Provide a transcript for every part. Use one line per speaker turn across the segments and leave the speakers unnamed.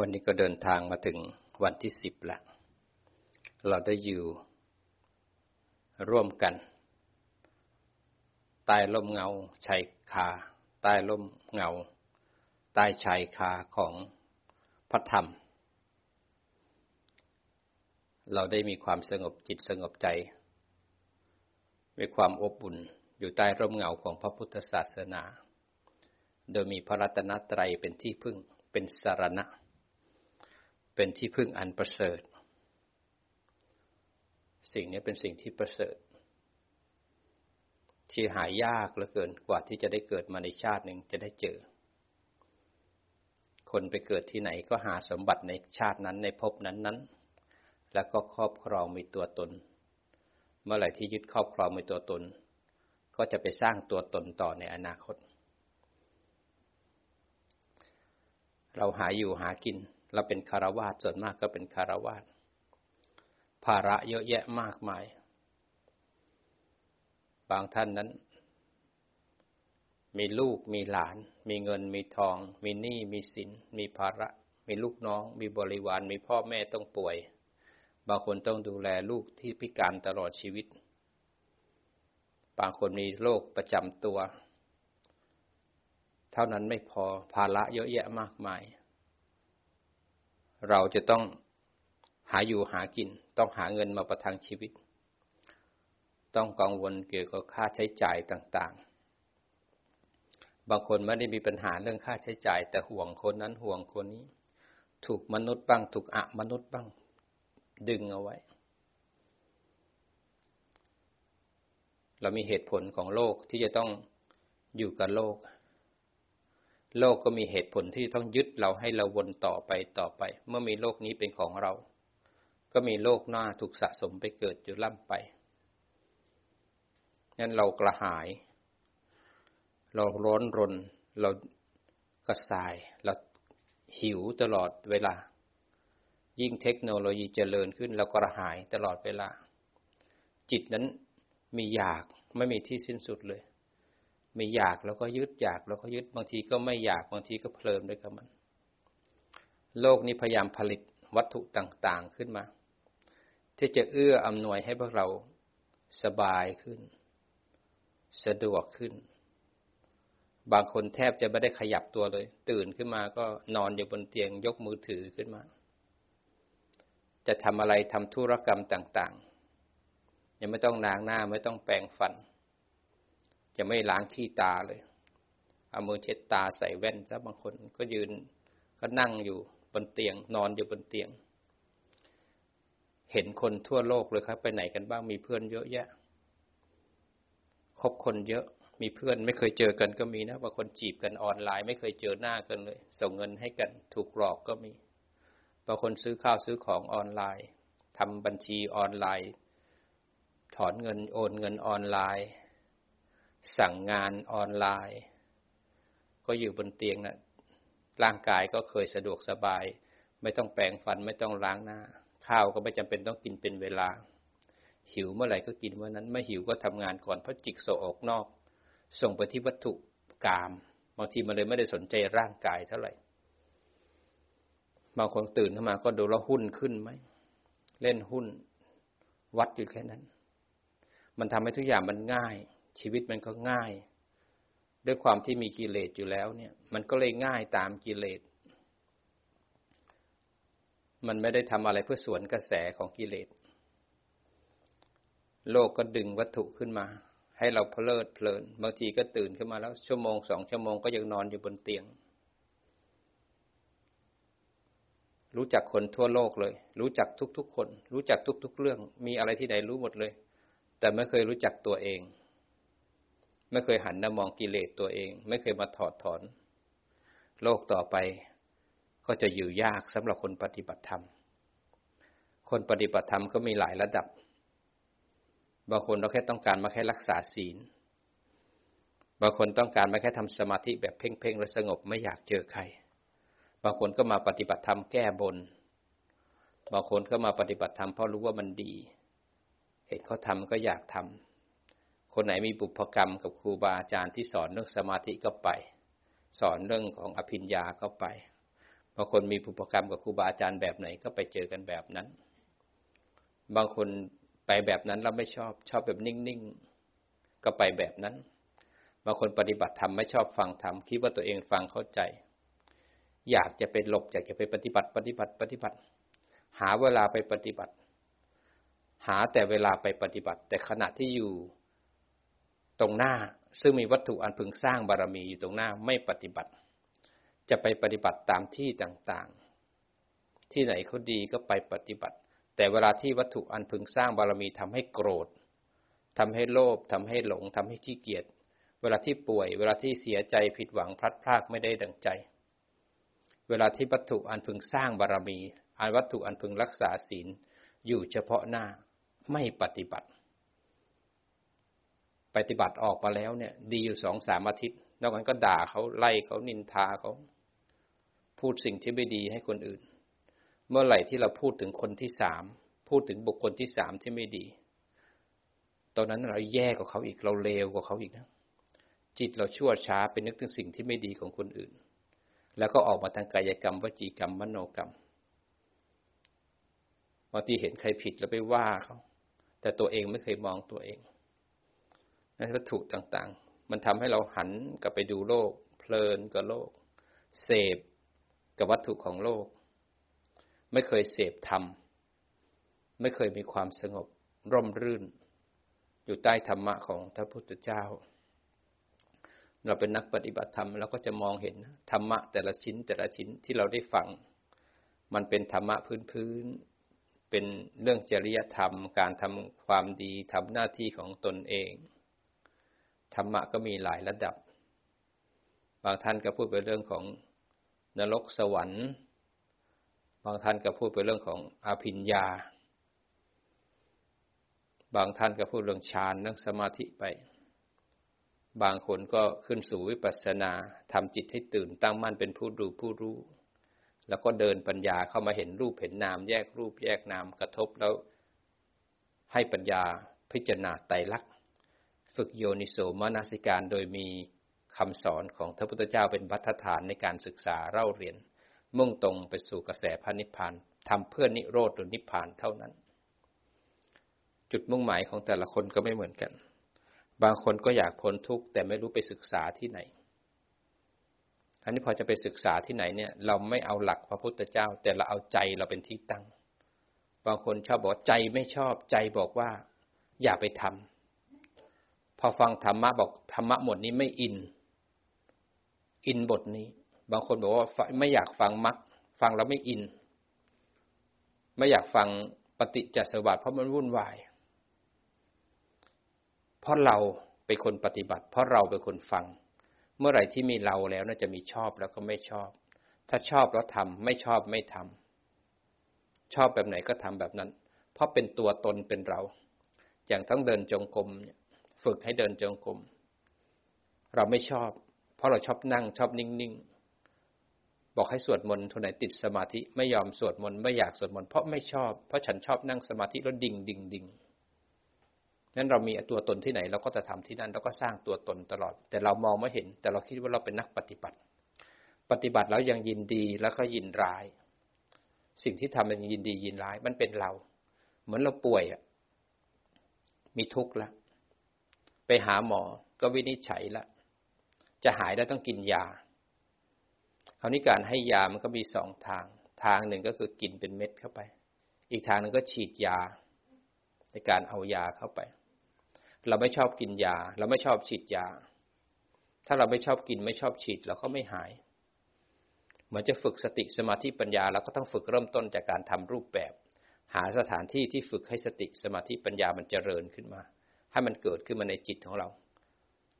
วันนี้ก็เดินทางมาถึงวันที่สิบแล้วเราได้อยู่ร่วมกัน ใต้ร่มเงาชายคา ใต้ร่มเงา ใต้ชายคาของพระธรรม เราได้มีความสงบจิตสงบใจ มีความอบอุ่นอยู่ใต้ร่มเงาของพระพุทธศาสนา โดยมีพระรัตนตรัยเป็นที่พึ่งเป็นสารณะ เป็นที่พึ่งอันประเสริฐ สิ่งนี้เป็นสิ่งที่ประเสริฐ ที่หายากเหลือเกินกว่าที่จะได้เกิดมาในชาติหนึ่งจะได้เจอ คนไปเกิดที่ไหนก็หาสมบัติในชาตินั้นในภพนั้นนั้นแล้วก็ครอบครองมีตัวตน เมื่อไหร่ที่ยึดครอบครองมีตัวตน ก็จะไปสร้างตัวตนต่อในอนาคต เราหาอยู่หากิน เราเป็นคารวาสส่วนมากก็เป็นคารวาสภาระเยอะแยะมากมาย บางท่านนั้น มีลูกมีหลาน มีเงินมีทอง มีหนี้มีสิน มีภาระ มีลูกน้อง มีบริวาร มีพ่อแม่ต้องป่วย บางคนต้องดูแลลูกที่พิการตลอดชีวิต บางคนมีโรคประจำตัว เท่านั้นไม่พอภาระเยอะแยะมากมาย เราจะต้องหาอยู่หากิน ต้องหาเงินมาประทังชีวิต ต้องกังวลเกี่ยวกับค่าใช้จ่ายต่าง ๆ บางคนไม่ได้มีปัญหาเรื่องค่าใช้จ่าย แต่ห่วงคนนั้นห่วงคนนี้ ถูกมนุษย์บ้าง ถูกอะมนุษย์บ้างดึงเอาไว้ เรามีเหตุผลของโลกที่จะต้องอยู่กับโลก โลกก็มีเหตุผลที่ต้องยึดเราให้เราวนต่อไปต่อไป เมื่อมีโลกนี้เป็นของเรา ก็มีโลกหน้าถูกสะสมไปเกิดอยู่ล่ำไปงั้นเรากระหาย เราร้อนรน เรากระสาย เราหิวตลอดเวลา ยิ่งเทคโนโลยีเจริญขึ้น เรากระหายตลอดเวลา จิตนั้นมีอยากไม่มีที่สิ้นสุดเลย ไม่อยากแล้วก็ยึดอยากแล้วก็ยึดบางทีก็ไม่อยากบางทีก็เพลินด้วยกับมัน โลกนี้พยายามผลิตวัตถุต่างๆขึ้นมา ที่จะเอื้ออำนวยให้พวกเราสบายขึ้น สะดวกขึ้น บางคนแทบจะไม่ได้ขยับตัวเลย ตื่นขึ้นมาก็นอนอยู่บนเตียงยกมือถือขึ้นมา จะทำอะไรทำธุรกรรมต่าง ๆ ยังไม่ต้องล้างหน้าไม่ต้องแปรงฟัน จะไม่ล้างขี้ตาเลยเอามือเช็ดตาใส่แว่นซะบางคนก็ยืนก็นั่งอยู่บนเตียง นอนอยู่บนเตียง เห็นคนทั่วโลกเลยครับ ไปไหนกันบ้างมีเพื่อนเยอะแยะคบคนเยอะมีเพื่อนไม่เคยเจอกันก็มีนะบางคนจีบกันออนไลน์ ไม่เคยเจอหน้ากันเลย ส่งเงินให้กันถูกหลอกก็มีบางคนซื้อข้าวซื้อของออนไลน์ทำบัญชีออนไลน์ ถอนเงินโอนเงินออนไลน์ สั่งงานออนไลน์ ก็อยู่บนเตียงนะ่ะร่างกายก็เคยสะดวกสบาย ไม่ต้องแปรงฟันไม่ต้องล้างหน้า ข้าวก็ไม่จำเป็นต้องกินเป็นเวลา หิวเมื่อไหร่ก็กินเมื่อนั้นไม่หิวก็ทำงานก่อนเพราะจิกโสออกนอก ส่งไปที่วัตถุกามบางทีมันเลยไม่ได้สนใจร่างกายเท่าไหร่บางคนตื่นขึ้นมาก็ดูแล้วหุ้นขึ้นไหมเล่นหุ้น วัดอยู่แค่นั้น มันทำให้ทุกอย่างมันง่าย ชีวิตมันก็ง่าย ด้วยความที่มีกิเลสอยู่แล้วเนี่ย มันก็เลยง่ายตามกิเลส มันไม่ได้ทำอะไรเพื่อสวนกระแสของกิเลส โลกก็ดึงวัตถุขึ้นมา ให้เราเพลิดเพลิน บางทีก็ตื่นขึ้นมาแล้ว ชั่วโมงสองชั่วโมงก็ยังนอนอยู่บนเตียง รู้จักคนทั่วโลกเลย รู้จักทุกๆคน รู้จักทุก ๆ เรื่อง มีอะไรที่ไหนรู้หมดเลย แต่ไม่เคยรู้จักตัวเอง ไม่เคยหันมามองกิเลสตัวเอง ไม่เคยมาถอดถอน โลกต่อไปก็จะอยู่ยากสำหรับคนปฏิบัติธรรม คนปฏิบัติธรรมก็มีหลายระดับ บางคนเราแค่ต้องการมาแค่รักษาศีล บางคนต้องการมาแค่ทำสมาธิแบบเพ่งๆและสงบไม่อยากเจอใคร บางคนก็มาปฏิบัติธรรมแก้บน บางคนก็มาปฏิบัติธรรมเพราะรู้ว่ามันดี เห็นเขาทำก็อยากทำ คนไหนมีบุพกรรมกับครูบาอาจารย์ที่สอนเรื่องสมาธิก็ไป สอนเรื่องของอภิญญาก็ไปบางคนมีปุปกรรมกับครูบาอาจารย์แบบไหนก็ไปเจอกันแบบนั้น บางคนไปแบบนั้นเราไม่ชอบชอบแบบนิ่งๆก็ไปแบบนั้นบางคนปฏิบัติธรรมไม่ชอบฟังธรรมคิดว่าตัวเองฟังเข้าใจ อยากจะไปหลบอยากจะไปปฏิบัติปฏิบัติปฏิบัติ หาเวลาไปปฏิบัติ หาแต่เวลาไปปฏิบัติ แต่ขณะที่อยู่ ตรงหน้าซึ่งมีวัตถุอันพึงสร้างบารมีอยู่ตรงหน้าไม่ปฏิบัติ จะไปปฏิบัติตามที่ต่างๆ ที่ไหนเขาดีก็ไปปฏิบัติ แต่เวลาที่วัตถุอันพึงสร้างบารมีทำให้โกรธทำให้โลภทำให้หลงทำให้ขี้เกียจเวลาที่ป่วย เวลาที่เสียใจผิดหวังพลัดพรากไม่ได้ดังใจ เวลาที่วัตถุอันพึงสร้างบารมีอันวัตถุอันพึงรักษาศีลอยู่เฉพาะหน้าไม่ปฏิบัติ ปฏิบัติออกมาแล้วเนี่ย ดีอยู่สองสามอาทิตย์นอกนั้นก็ด่าเขาไล่เขานินทาเขา พูดสิ่งที่ไม่ดีให้คนอื่น เมื่อไหร่ที่เราพูดถึงคนที่สามพูดถึงบุคคลที่สามที่ไม่ดี ตอนนั้นเราแย่กว่าเขาอีกเราเลวกว่าเขาอีกนะจิตเราชั่วช้าไปนึกถึงสิ่งที่ไม่ดีของคนอื่น แล้วก็ออกมาทางกายกรรมวจีกรรมมโนกรรมบางทีเห็นใครผิดแล้วไปว่าเขา แต่ตัวเองไม่เคยมองตัวเอง วัตถุต่างๆ มันทำให้เราหันกลับไปดูโลก เพลินกับโลก เสพกับวัตถุของโลก ไม่เคยเสพธรรม ไม่เคยมีความสงบร่มรื่น อยู่ใต้ธรรมะของพระพุทธเจ้า เราเป็นนักปฏิบัติธรรมเราก็จะมองเห็นธรรมะแต่ละชิ้นแต่ละชิ้นที่เราได้ฟัง มันเป็นธรรมะพื้นๆเป็นเรื่องจริยธรรม การทำความดีทำหน้าที่ของตนเอง ธรรมะก็มีหลายระดับ บางท่านก็พูดไปเรื่องของนรกสวรรค์ บางท่านก็พูดไปเรื่องของอภิญญา บางท่านก็พูดเรื่องฌานเรื่องสมาธิไป บางคนก็ขึ้นสู่วิปัสสนาทำจิตให้ตื่นตั้งมั่นเป็นผู้ดูผู้รู้ แล้วก็เดินปัญญาเข้ามาเห็นรูปเห็นนาม แยกรูปแยกนามกระทบแล้วให้ปัญญาพิจารณาไตรลักษณ์ ฝึกโยนิโสมนสิการโดยมีคำสอนของพระพุทธเจ้าเป็นบัตฐานในการศึกษาเล่าเรียน มุ่งตรงไปสู่กระแสพระนิพพานทำเพื่อนิโรธหรือนิพพานเท่านั้น จุดมุ่งหมายของแต่ละคนก็ไม่เหมือนกัน บางคนก็อยากพ้นทุกข์แต่ไม่รู้ไปศึกษาที่ไหนอันนี้พอจะไปศึกษาที่ไหนเนี่ย เราไม่เอาหลักพระพุทธเจ้า แต่เราเอาใจเราเป็นที่ตั้ง บางคนชอบบอกใจไม่ชอบใจบอกว่า อย่าไปทำพ อฟังธรรมะบอกธรรมะหมดนี้ไม่อิน อินบทนี้ บางคนบอกว่าไม่อยากฟังมักฟังแล้วไม่อิน ไม่อยากฟังปฏิจจสวัสดิ์เพราะมันวุ่นวาย เพราะเราเป็นคนปฏิบัติ เพราะเราเป็นคนฟัง เมื่อไหร่ที่มีเราแล้วน่าจะมีชอบแล้วก็ไม่ชอบ ถ้าชอบแล้วทำไม่ชอบไม่ทำชอบแบบไหนก็ทำแบบนั้น เพราะเป็นตัวตนเป็นเรา อย่างต้องเดินจงกรม ฝึกให้เดินจงกรมเราไม่ชอบ เพราะเราชอบนั่งชอบนิ่งๆ บอกให้สวดมนต์ทุนไหนติดสมาธิไม่ยอมสวดมนต์ไม่อยากสวดมนต์เพราะไม่ชอบ เพราะฉันชอบนั่งสมาธิแล้วดิ่งดิ่งดิ่งนั้นเรามีตัวตนที่ไหนเราก็จะทำที่นั่นเราก็สร้างตัวตนตลอด แต่เรามองไม่เห็น แต่เราคิดว่าเราเป็นนักปฏิบัติ ปฏิบัติแล้วยังยินดีแล้วก็ยินร้าย สิ่งที่ทำมันยินดียินร้าย มันเป็นเรา เหมือนเราป่วยอะมีทุกข์ละ ไปหาหมอก็วินิจฉัยละ จะหายแล้วต้องกินยาคราวนี้การให้ยามันก็มีสองทาง ทางหนึ่งก็คือกินเป็นเม็ดเข้าไป อีกทางหนึ่งก็ฉีดยา ในการเอายาเข้าไป เราไม่ชอบกินยา เราไม่ชอบฉีดยา ถ้าเราไม่ชอบกินไม่ชอบฉีดเราก็ไม่หายเหมือนจะฝึกสติสมาธิปัญญาเราก็ต้องฝึกเริ่มต้นจากการทำรูปแบบ หาสถานที่ที่ฝึกให้สติสมาธิปัญญามันเจริญขึ้นมา ให้มันเกิดขึ้นมาในจิตของเรา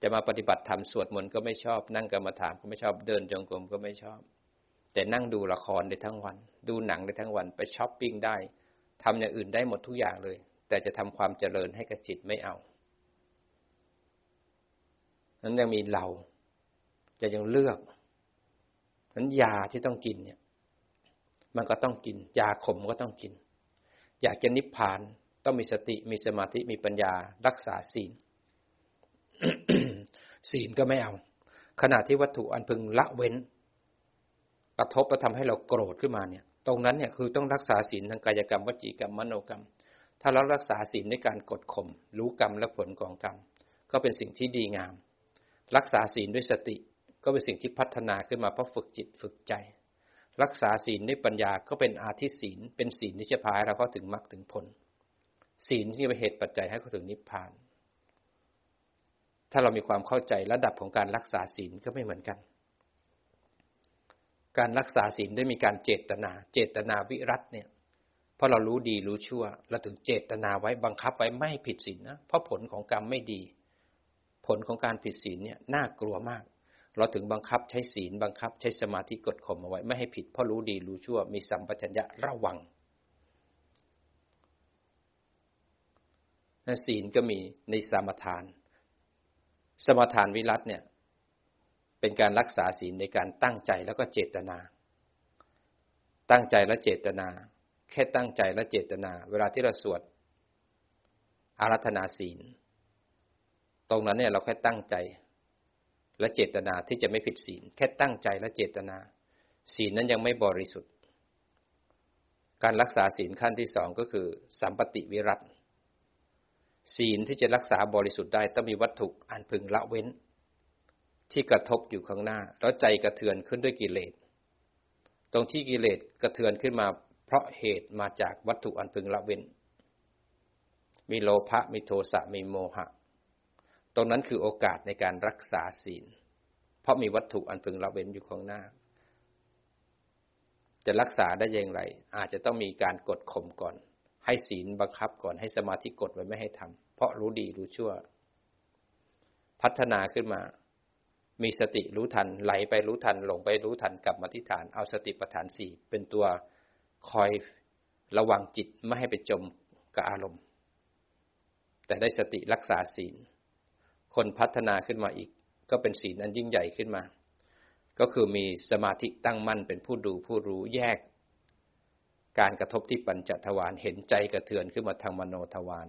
จะมาปฏิบัติธรรมสวดมนต์ก็ไม่ชอบ นั่งกรรมฐานก็ไม่ชอบเดินจงกรมก็ไม่ชอบ แต่นั่งดูละครได้ทั้งวัน ดูหนังได้ทั้งวันไปช้อปปิ้งได้ทำอย่างอื่นได้หมดทุกอย่างเลย แต่จะทำความเจริญให้กับจิตไม่เอานั้นยังมีเราจะยังเลือกนั้นยาที่ต้องกินเนี่ย มันก็ต้องกิน ยาขมก็ต้องกิน อยากจะนิพพาน ต้องมีสติมีสมาธิมีปัญญารักษาศีล ศีลก็ไม่เอา ขณะที่วัตถุอันพึงละเว้น กระทบแล้วทำให้เราโกรธขึ้นมาเนี่ย ตรงนั้นเนี่ยคือต้องรักษาศีลทางกายกรรมวจีกรรมมโนกรรม ถ้าเรารักษาศีลในการกดข่มรู้กรรมและผลของกรรม ก็เป็นสิ่งที่ดีงาม รักษาศีลด้วยสติก็เป็นสิ่งที่พัฒนาขึ้นมาเพราะฝึกจิตฝึกใจ รักษาศีลด้วยปัญญาก็เป็นอาทิศีลเป็นศีลที่จะพาเราเข้าถึงมรรคถึงผล ศีลที่เป็นเหตุปัจจัยให้เข้าถึงนิพพาน ถ้าเรามีความเข้าใจระดับของการรักษาศีลก็ไม่เหมือนกัน การรักษาศีลได้มีการเจตนา เจตนาวิรัตเนี่ยเพราะเรารู้ดีรู้ชั่ว เราถึงเจตนาไว้บังคับไว้ไม่ผิดศีลนะเพราะผลของกรรมไม่ดี ผลของการผิดศีลเนี่ยน่ากลัวมาก เราถึงบังคับใช้ศีลบังคับใช้สมาธิกดข่มเอาไว้ไม่ให้ผิดเพราะรู้ดีรู้ชั่ว มีสัมปชัญญะระวัง ศีลก็มีในสมทาน สมทานวิรัตเนี่ยเป็นการรักษาศีลในการตั้งใจแล้วก็เจตนา ตั้งใจและเจตนา แค่ตั้งใจและเจตนา เวลาที่เราสวดอารัธนาศีล ตรงนั้นเนี่ยเราแค่ตั้งใจและเจตนาที่จะไม่ผิดศีล แค่ตั้งใจและเจตนา ศีลนั้นยังไม่บริสุทธิ์ การรักษาศีลขั้นที่สองก็คือ สัมปติวิรัติ ศีลที่จะรักษาบริสุทธิ์ได้ต้องมีวัตถุอันพึงละเว้น ที่กระทบอยู่ข้างหน้า แล้วใจกระเทือนขึ้นด้วยกิเลส ตรงที่กิเลสกระเทือนขึ้นมา เพราะเหตุมาจากวัตถุอันพึงละเว้น มีโลภะมีโทสะมีโมหะ ตรงนั้นคือโอกาสในการรักษาศีล เพราะมีวัตถุอันพึงละเว้นอยู่ข้างหน้า จะรักษาได้อย่างไร อาจจะต้องมีการกดข่มก่อน ให้ศีลบังคับก่อนให้สมาธิกดไว้ไม่ให้ทำเพราะรู้ดีรู้ชั่ว พัฒนาขึ้นมา มีสติรู้ทันไหลไปรู้ทันหลงไปรู้ทันกลับมาที่ฐานเอาสติปัฏฐานสี่เป็นตัวคอยระวังจิตไม่ให้ไปจมกับอารมณ์ แต่ได้สติรักษาศีล คนพัฒนาขึ้นมาอีก ก็เป็นศีลอันยิ่งใหญ่ขึ้นมา ก็คือมีสมาธิตั้งมั่นเป็นผู้ดูผู้รู้แยก การกระทบที่ปัญจทวารเห็นใจกระเทือนขึ้นมาทางมโนทวาร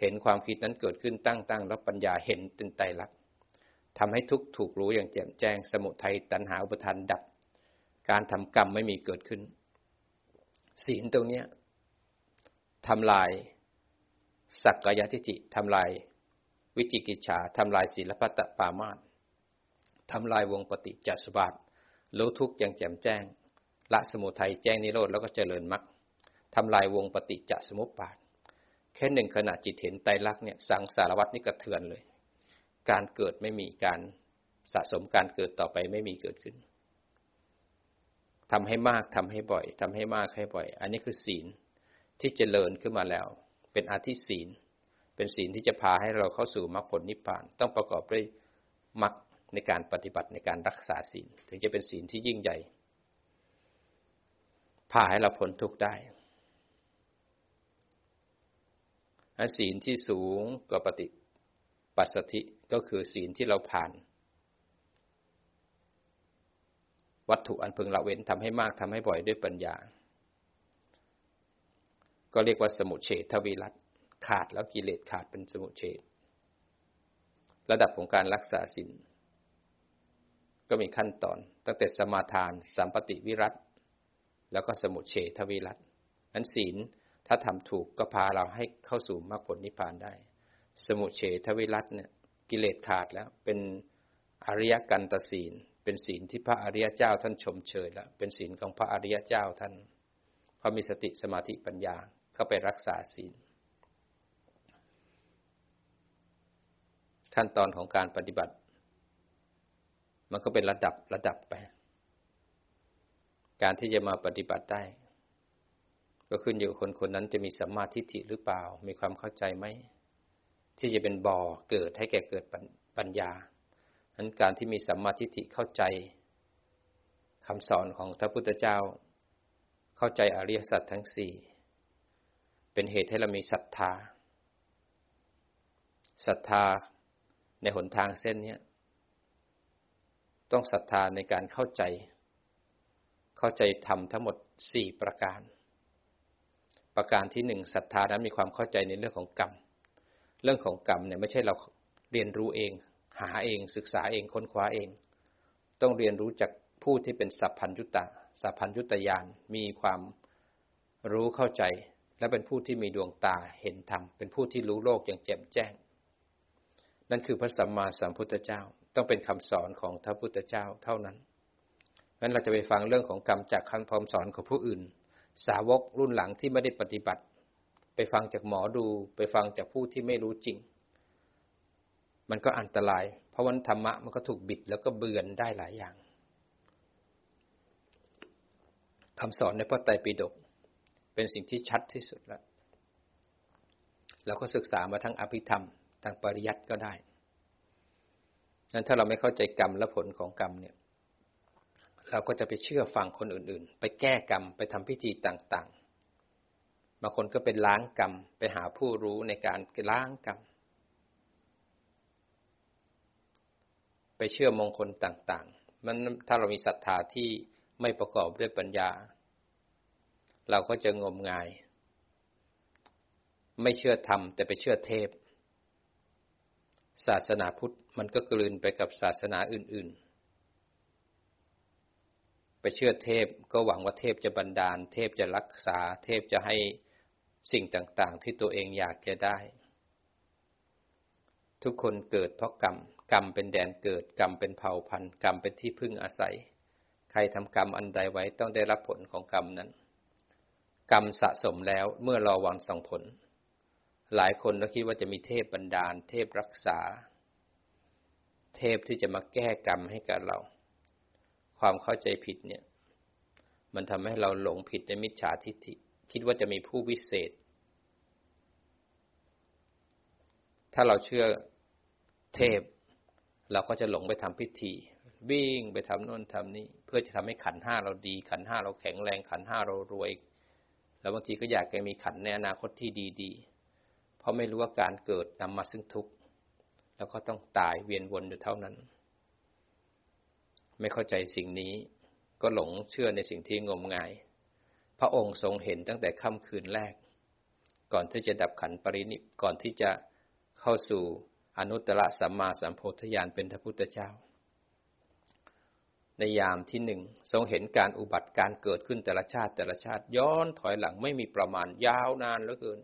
เห็นความคิดนั้นเกิดขึ้นตั้งตั้งแล้วปัญญาเห็นตึงไตรลักษณ์ทำให้ทุกถูกรู้อย่างแจ่มแจ้ง สมุทัยตัณหาอุปทานดับ การทำกรรมไม่มีเกิดขึ้น ศีลตรงนี้ทำลายสักกายทิฏฐิทำลายวิจิกิจฉาทำลายศีลพัตปามาตทำลายวงปฏิจจสมบัติรู้ทุกอย่างแจ่มแจ้ง ละสมุทัยแจ้งนิโรธแล้วก็เจริญมรรคทำลายวงปฏิจจสมุปบาท แค่หนึ่งขณะจิตเห็นไตรลักษณ์เนี่ยสังสารวัตนี่กระเทือนเลย การเกิดไม่มีการสะสมการเกิดต่อไปไม่มีเกิดขึ้นทำให้มากทำให้บ่อยทำให้มากให้บ่อย อันนี้คือศีลที่จเจริญขึ้นมาแล้ว เป็นอาทิศีล เป็นศีลที่จะพาให้เราเข้าสู่มรรคผลนิพพาน ต้องประกอบด้วยมรรคในการปฏิบัติในการรักษาศีล ถึงจะเป็นศีลที่ยิ่งใหญ่ พาให้เราพ้นทุกข์ได้ศีลที่สูงกว่าปฏิปัสสธิก็คือศีลที่เราผ่าน วัตถุอันพึงละเว้นทำให้มากทำให้บ่อยด้วยปัญญา ก็เรียกว่าสมุเฉทวีรัตขาดแล้วกิเลสขาดเป็นสมุเฉทระดับของการรักษาศีลก็มีขั้นตอน ตั้งแต่สมาทาน สัมปติวิรัต แล้วก็สมุเฉทวิรัตนั้นศีลถ้าทำถูกก็พาเราให้เข้าสู่มรรคผลนิพพานได้ สมุเฉทวิรัตเนี่ยกิเลสขาดแล้วเป็นอริยกันตศีล เป็นศีลที่พระอริยเจ้าท่านชมเชยแล้วเป็นศีลของพระอริยเจ้าท่านเขามีสติสมาธิปัญญาเข้าไปรักษาศีล ขั้นตอนของการปฏิบัติ มันก็เป็นระดับระดับไป การที่จะมาปฏิบัติได้ ก็ขึ้นอยู่คนคนนั้นจะมีสัมมาทิฏฐิหรือเปล่า มีความเข้าใจไหมที่จะเป็นบ่อเกิดให้แก่เกิดปัญญานั้นการที่มีสัมมาทิฏฐิเข้าใจคำสอนของพระพุทธเจ้า เข้าใจอริยสัจทั้งสี่เป็นเหตุให้เรามีศรัทธาศรัทธาในหนทางเส้นนี้ต้องศรัทธาในการเข้าใจ เข้าใจธรรมทั้งหมดสี่ประการ ประการที่หนึ่งศรัทธานั้นมีความเข้าใจในเรื่องของกรรม เรื่องของกรรมเนี่ยไม่ใช่เราเรียนรู้เอง หาเองศึกษาเองค้นคว้าเอง ต้องเรียนรู้จากผู้ที่เป็นสัพพัญยุตตาสัพพัญยุตยานมีความรู้เข้าใจ และเป็นผู้ที่มีดวงตาเห็นธรรมเป็นผู้ที่รู้โลกอย่างแจ่มแจ้ง นั่นคือพระสัมมาสัมพุทธเจ้าต้องเป็นคำสอนของพระพุทธเจ้าเท่านั้น งั้นเราจะไปฟังเรื่องของกรรมจากคำพรมสอนของผู้อื่น สาวกรุ่นหลังที่ไม่ได้ปฏิบัติ ไปฟังจากหมอดูไปฟังจากผู้ที่ไม่รู้จริง มันก็อันตราย เพราะวันธรรมะมันก็ถูกบิดแล้วก็เบือนได้หลายอย่างคำสอนในพระไตรปิฎกเป็นสิ่งที่ชัดที่สุดแล้วเราก็ศึกษามาทั้งอภิธรรมทางปริยัติก็ได้งั้นถ้าเราไม่เข้าใจกรรมและผลของกรรมเนี่ย เราก็จะไปเชื่อฟังคนอื่นๆ ไปแก้กรรม ไปทำพิธีต่างๆ บางคนก็เป็นล้างกรรม ไปหาผู้รู้ในการล้างกรรม ไปเชื่อมงคลต่างๆ มันถ้าเรามีศรัทธาที่ไม่ประกอบด้วยปัญญา เราก็จะงมงาย ไม่เชื่อธรรม แต่ไปเชื่อเทพ ศาสนาพุทธมันก็กลืนไปกับศาสนาอื่น ๆ ไปเชื่อเทพก็หวังว่าเทพจะบันดาล เทพจะรักษา เทพจะให้สิ่งต่างๆ ที่ตัวเองอยากจะได้ ทุกคนเกิดเพราะกรรม กรรมเป็นแดนเกิด กรรมเป็นเผ่าพันธุ์ กรรมเป็นที่พึ่งอาศัย ใครทำกรรมอันใดไว้ต้องได้รับผลของกรรมนั้น กรรมสะสมแล้วเมื่อรอวันส่งผล หลายคนก็คิดว่าจะมีเทพบันดาล เทพรักษา เทพที่จะมาแก้กรรมให้กับเรา ความเข้าใจผิดเนี่ย มันทำให้เราหลงผิดในมิจฉาทิฏฐิคิดว่าจะมีผู้วิเศษ ถ้าเราเชื่อเทพ เราก็จะหลงไปทำพิธีวิ่งไปทำโน่นทำนี่เพื่อจะทำให้ขันห้าเราดี ขันห้าเราแข็งแรง ขันห้าเรารวย แล้วบางทีก็อยากจะมีขันในอนาคตที่ดีๆ เพราะไม่รู้ว่าการเกิดนำมาซึ่งทุกข์แล้วก็ต้องตายเวียนวนอยู่เท่านั้น ไม่เข้าใจสิ่งนี้ ก็หลงเชื่อในสิ่งที่งมงาย พระองค์ทรงเห็นตั้งแต่ค่ำคืนแรก ก่อนที่จะดับขันปรินิก่อนที่จะเข้าสู่อนุตตรสัมมาสัมโพธิญาณเป็นพระพุทธเจ้า ในยามที่หนึ่งทรงเห็นการอุบัติการเกิดขึ้นแต่ละชาติแต่ละชาติย้อนถอยหลังไม่มีประมาณยาวนานเหลือเกิน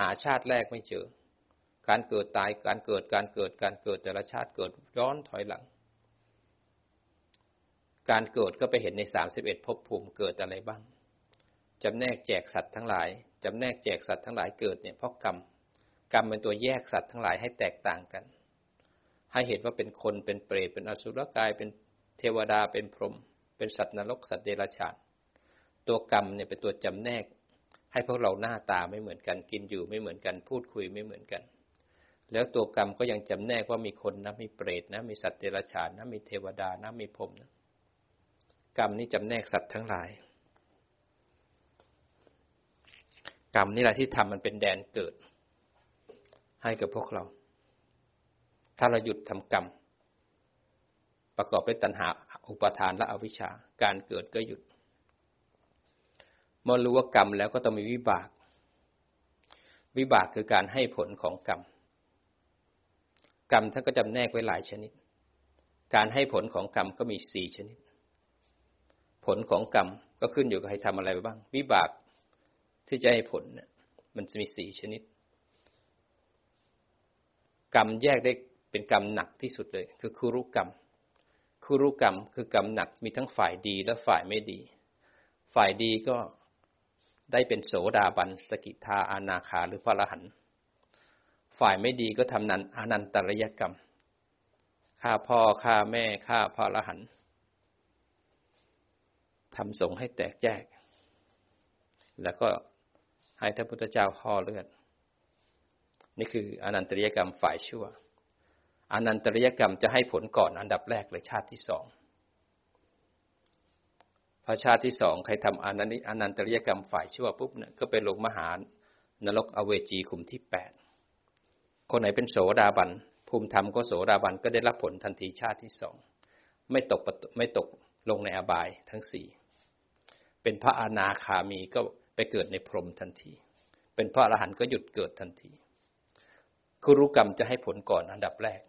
หาชาติแรกไม่เจอ การเกิดตายการเกิดการเกิดการเกิดแต่ละชาติเกิดย้อนถอยหลัง การเกิดก็ไปเห็นในสามสิบเอ็ดภพภูมิเกิดอะไรบ้างจำแนกแจกสัตว์ทั้งหลายจำแนกแจกสัตว์ทั้งหลายเกิดเนี่ยเพราะกรรมกรรมเป็นตัวแยกสัตว์ทั้งหลายให้แตกต่างกัน ให้เห็นว่าเป็นคนเป็นเปรตเป็นอสุรกายเป็นเทวดาเป็นพรหมเป็นสัตว์นรกสัตว์เดรัจฉานตัวกรรมเนี่ยเป็นตัวจำแนก ให้พวกเราหน้าตาไม่เหมือนกันกินอยู่ไม่เหมือนกันพูดคุยไม่เหมือนกัน แล้วตัวกรรมก็ยังจำแนกว่ามีคนนะมีเปรตนะมีสัตว์เดรัจฉานนะมีเทวดานะมีพรหมนะ กรรมนี้จำแนกสัตว์ทั้งหลาย กรรมนี่แหละที่ทำมันเป็นแดนเกิด ให้กับพวกเรา ถ้าเราหยุดทำกรรม ประกอบด้วยตัณหาอุปทานและอวิชชา การเกิดก็หยุด เมื่อรู้ว่ากรรมแล้วก็ต้องมีวิบาก วิบากคือการให้ผลของกรรม กรรมท่านก็จำแนกไว้หลายชนิด การให้ผลของกรรมก็มีสี่ชนิด ผลของกรรมก็ขึ้นอยู่กับให้ทำอะไรไปบ้าง วิบากที่จะให้ผลเนี่ยมันจะมีสี่ชนิด กรรมแยกได้เป็นกรรมหนักที่สุดเลย คือคุรุกรรมคุรุกรรมคือกรรมหนักมีทั้งฝ่ายดีและฝ่ายไม่ดี ฝ่ายดีก็ได้เป็นโสดาบันสกิทาอานาคาหรือพระรหันต์ฝ่ายไม่ดีก็ทำนันอนันตริยกรรมฆ่าพ่อฆ่าแม่ฆ่าพระรหันต์ ทำสงให้แตกแยก แล้วก็ให้ท่านพุทธเจ้าห่อเลือด นี่คืออนันตริยกรรมฝ่ายชั่ว อนันตริยกรรมจะให้ผลก่อนอันดับแรกเลยชาติที่สองพอชาติที่สองใครทำอนันอนันตริยกรรมฝ่ายชั่วปุ๊บเนี่ยก็ไปลงมหานรกอเวจีขุมที่แปดคนไหนเป็นโสดาบันภูมิธรรมก็โสดาบันก็ได้รับผลทันทีชาติที่สองไม่ตกไม่ตกลงในอบายทั้งสี่ เป็นพระอนาคามีก็ไปเกิดในพรหมทันที เป็นพระอรหันต์ก็หยุดเกิดทันทีคุรุกรรมจะให้ผลก่อนอันดับแรก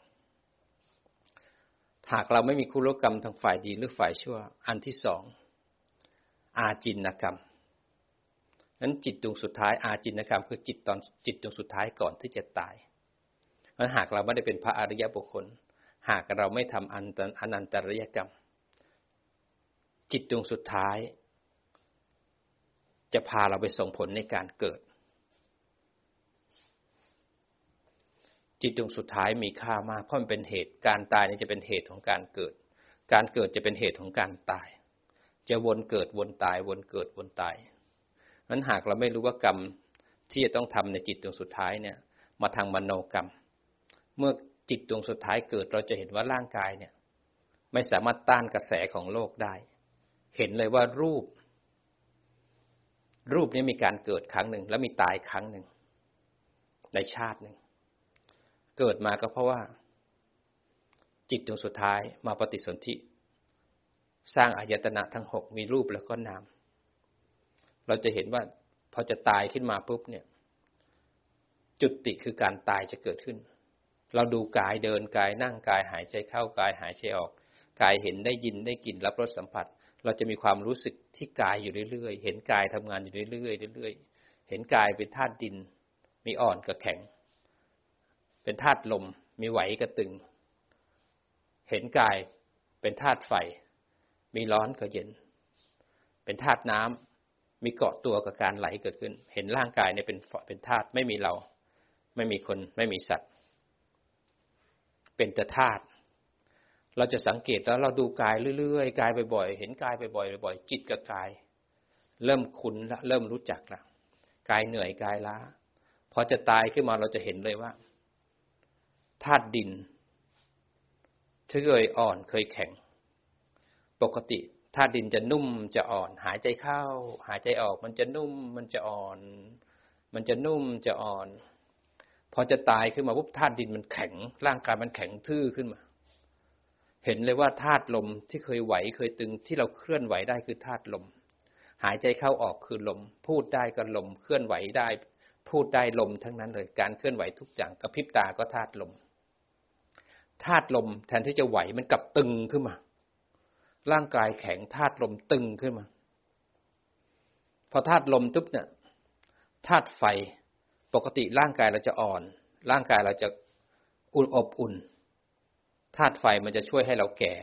หากเราไม่มีคุรุกรรมทางฝ่ายดีหรือฝ่ายชั่ว อันที่สองอาจินกรรมนั้นจิตดวงสุดท้ายอาจินกรรมคือจิตตอนจิตดวงสุดท้ายก่อนที่จะตายนั้นหากเราไม่ได้เป็นพระอริยบุคคล หากเราไม่ทำอันอนันตริยกรรม จิตดวงสุดท้าย จะพาเราไปส่งผลในการเกิด จิตดวงสุดท้ายมีค่ามากเพราะมันเป็นเหตุการตายนี่จะเป็นเหตุของการเกิด การเกิดจะเป็นเหตุของการตาย จะวนเกิดวนตายวนเกิดวนตายนั้นหากเราไม่รู้ว่ากรรมที่จะต้องทำในจิตดวงสุดท้ายเนี่ย มาทางมโนกรรม เมื่อจิตดวงสุดท้ายเกิดเราจะเห็นว่าร่างกายเนี่ย ไม่สามารถต้านกระแสของโลกได้ เห็นเลยว่ารูป รูปนี้มีการเกิดครั้งหนึ่ง แล้วมีตายครั้งหนึ่ง ในชาติหนึ่ง เกิดมาก็เพราะว่า จิตดวงสุดท้ายมาปฏิสนธิสร้างอายตนะทั้งหกมีรูปแล้วก็นาม เราจะเห็นว่าพอจะตายขึ้นมาปุ๊บเนี่ย จุดติคือการตายจะเกิดขึ้น เราดูกายเดินกายนั่งกายหายใจเข้ากายหายใจออก กายเห็นได้ยินได้กลิ่นรับรสสัมผัส เราจะมีความรู้สึกที่กายอยู่เรื่อยๆ เห็นกายทำงานอยู่เรื่อยๆเรื่อยๆ เห็นกายเป็นธาตุดิน มีอ่อนกับแข็ง เป็นธาตุลม มีไหวกับตึง เห็นกายเป็นธาตุไฟ มีร้อนกับเย็น เป็นธาตุน้ำมีเกาะตัวกับการไหลเกิดขึ้น เห็นร่างกายเนี่ยเป็นเป็นธาตุไม่มีเรา ไม่มีคนไม่มีสัตว์ เป็นแต่ธาตุ เราจะสังเกตแล้วเราดูกายเรื่อยๆกายบ่อยๆเห็นกายบ่อยๆบ่อยๆจิตกับกาย เริ่มคุ้นละเริ่มรู้จักละกายเหนื่อยกายล้าพอจะตายขึ้นมาเราจะเห็นเลยว่าธาตุดินเคยอ่อนเคยแข็ง ปกติธาตุดินจะนุ่มจะอ่อน หายใจเข้า หายใจออกมันจะนุ่มมันจะอ่อน มันจะนุ่มจะอ่อน พอจะตายขึ้นมาปุ๊บธาตุดินมันแข็ง ร่างกายมันแข็งทื่อขึ้นมา เห็นเลยว่าธาตุลมที่เคยไหวเคยตึงที่เราเคลื่อนไหวได้คือธาตุลม หายใจเข้าออกคือลม พูดได้ก็ลม เคลื่อนไหวได้ พูดได้ลมทั้งนั้นเลยการเคลื่อนไหวทุกอย่างกระพริบตาก็ธาตุลมธาตุลมแทนที่จะไหวมันกลับตึงขึ้นมา ร่างกายแข็งธาตุลมตึงขึ้นมา พอธาตุลมทุบเนี่ยธาตุไฟปกติร่างกายเราจะอ่อน ร่างกายเราจะอุ่นอบอุ่น ธาตุไฟมันจะช่วยให้เราแก่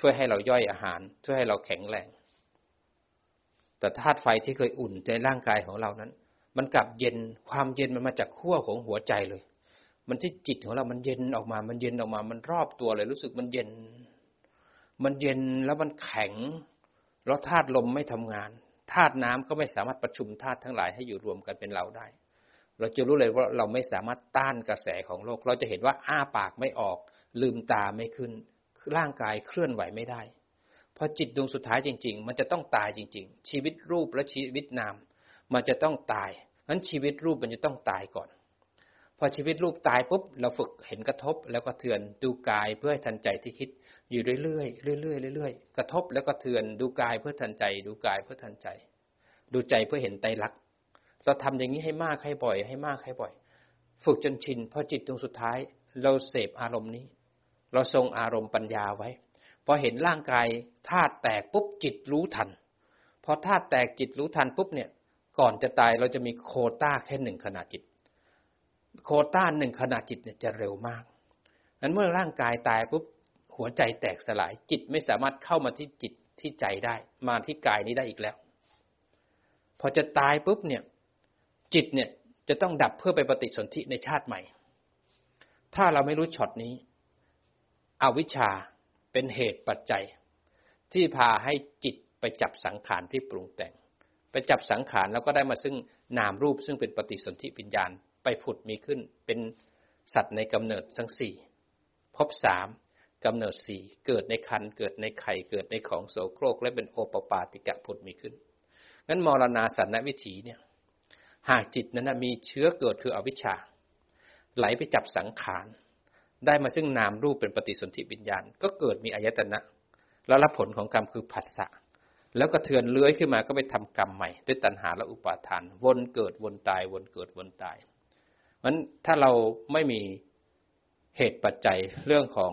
ช่วยให้เราย่อยอาหาร ช่วยให้เราแข็งแรง แต่ธาตุไฟที่เคยอุ่นในร่างกายของเรานั้น มันกลับเย็นความเย็นมันมาจากขั้วของหัวใจเลย มันที่จิตของเรามันเย็นออกมา มันเย็นออกมา มันรอบตัวเลยรู้สึกมันเย็น มันเย็นแล้วมันแข็ง แล้วธาตุลมไม่ทำงานธาตุน้ำก็ไม่สามารถประชุมธาตุทั้งหลายให้อยู่รวมกันเป็นเราได้ เราจะรู้เลยว่าเราไม่สามารถต้านกระแสของโลก เราจะเห็นว่าอ้าปากไม่ออก ลืมตาไม่ขึ้น ร่างกายเคลื่อนไหวไม่ได้ พอจิตดวงสุดท้ายจริง ๆ มันจะต้องตายจริง ๆ ชีวิตรูปและชีวิตนาม มันจะต้องตายนั้นชีวิตรูปมันจะต้องตายก่อน พอชีวิตรูปตายปุ๊บเราฝึกเห็นกระทบแล้วก็เทือนดูกายเพื่อให้ทันใจที่คิด อยู่เรื่อยๆเรื่อยๆเรื่อยๆกระทบแล้วก็เทือนดูกายเพื่อทันใจ ดูกายเพื่อทันใจ ดูใจเพื่อเห็นไตรลักษณ์เราทำอย่างนี้ให้มากให้บ่อย ให้มากให้บ่อย ฝึกจนชินพอจิตตรงสุดท้าย เราเสพอารมณ์นี้ เราทรงอารมณ์ปัญญาไว้ พอเห็นร่างกายธาตุแตกปุ๊บจิตรู้ทัน พอธาตุแตกจิตรู้ทันปุ๊บเนี่ย ก่อนจะตายเราจะมีโคต้าแค่หนึ่งขณะจิต โคต้าหนึ่งขณะจิตเนี่ยจะเร็วมากนั้นเมื่อร่างกายตายปุ๊บหัวใจแตกสลายจิตไม่สามารถเข้ามาที่จิตที่ใจได้ มาที่กายนี้ได้อีกแล้ว พอจะตายปุ๊บเนี่ย จิตเนี่ยจะต้องดับเพื่อไปปฏิสนธิในชาติใหม่ ถ้าเราไม่รู้ช็อตนี้ อวิชชาเป็นเหตุปัจจัย ที่พาให้จิตไปจับสังขารที่ปรุงแต่ง ไปจับสังขารแล้วก็ได้มาซึ่งนามรูปซึ่งเป็นปฏิสนธิวิญญาณไปผุดมีขึ้นเป็นสัตว์ในกำเนิดทั้งสี่พบสามกำเนิดสี่เกิดในคันเกิดในไข่เกิดในของโสโครกและเป็นโอปปาติกะผุดมีขึ้นนั้นมรณาสันนวิถีเนี่ยหากจิตนั้นมีเชื้อเกิดคืออวิชชา ไหลไปจับสังขาร ได้มาซึ่งนามรูปเป็นปฏิสนธิวิญญาณ ก็เกิดมีอายตนะ แล้วรับผลของกรรมคือผัสสะแล้วก็เทือนเลื้อยขึ้นมาก็ไปทำกรรมใหม่ ด้วยตัณหาและอุปาทาน วนเกิดวนตาย วนเกิดวนตายมันถ้าเราไม่มีเหตุปัจจัยเรื่องของ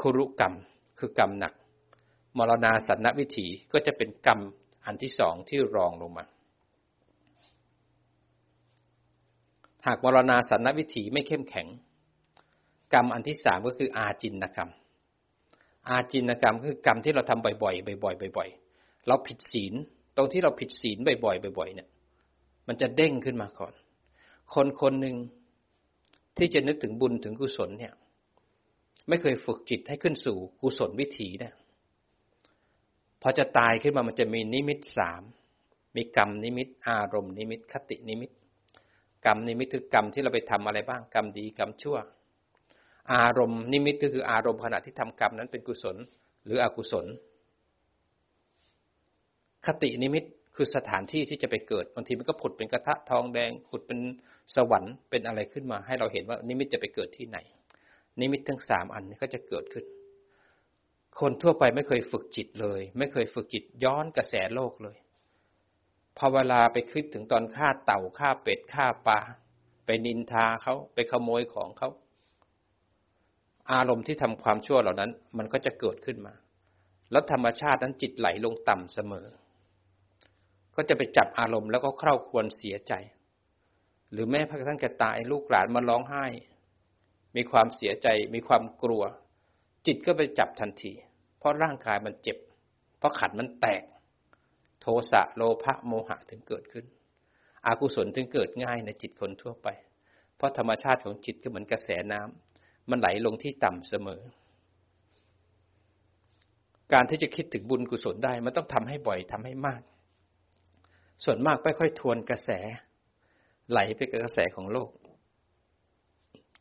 คุรุกรรมคือกรรมหนัก มรณาสันนวิถีก็จะเป็นกรรมอันที่สองที่รองลงมา หากมรณาสันนวิถีไม่เข้มแข็ง กรรมอันที่สามก็คืออาจินกรรม อาจินกรรมคือกรรมที่เราทำบ่อยๆบ่อยๆบ่อยๆเราผิดศีล ตรงที่เราผิดศีลบ่อยๆบ่อยๆเนี่ย มันจะเด้งขึ้นมาก่อน คนคนหนึ่งที่จะนึกถึงบุญถึงกุศลเนี่ย ไม่เคยฝึกจิตให้ขึ้นสู่กุศลวิถีเนี่ยพอจะตายขึ้นมามันจะมีนิมิตสามมีกรรมนิมิต อารมณ์นิมิต คตินิมิต กรรมนิมิตคือกรรมที่เราไปทำอะไรบ้าง กรรมดีกรรมชั่ว อารมณ์นิมิตก็คืออารมณ์ขณะที่ทำกรรมนั้นเป็นกุศล หรืออกุศล คตินิมิตคือสถานที่ที่จะไปเกิดบางทีมันก็ผุดเป็นกระทะทองแดงผุดเป็นสวรรค์เป็นอะไรขึ้นมา ให้เราเห็นว่านิมิตจะไปเกิดที่ไหน นิมิตทั้งสามอันนี้ก็จะเกิดขึ้น คนทั่วไปไม่เคยฝึกจิตเลย ไม่เคยฝึกจิตย้อนกระแสโลกเลยพอเวลาไปคิดถึงตอนฆ่าเต่าฆ่าเป็ดฆ่าปลาไปนินทาเขาไปขโมยของเขา อารมณ์ที่ทำความชั่วเหล่านั้น มันก็จะเกิดขึ้นมา แล้วธรรมชาตินั้นจิตไหลลงต่ำเสมอ ก็จะไปจับอารมณ์แล้วก็เข้าควรเสียใจ หรือแม้พระท่านแกตายลูกหลานมาร้องไห้ มีความเสียใจ มีความกลัว จิตก็ไปจับทันที เพราะร่างกายมันเจ็บ เพราะขันมันแตก โทสะโลภะโมหะถึงเกิดขึ้น อากุศลถึงเกิดง่ายในจิตคนทั่วไป เพราะธรรมชาติของจิตก็เหมือนกระแสน้ำ มันไหลลงที่ต่ำเสมอ การที่จะคิดถึงบุญกุศลได้ มันต้องทำให้บ่อยทำให้มาก ส่วนมากไม่ค่อยทวนกระแส ไหลไปกับกระแสของโลก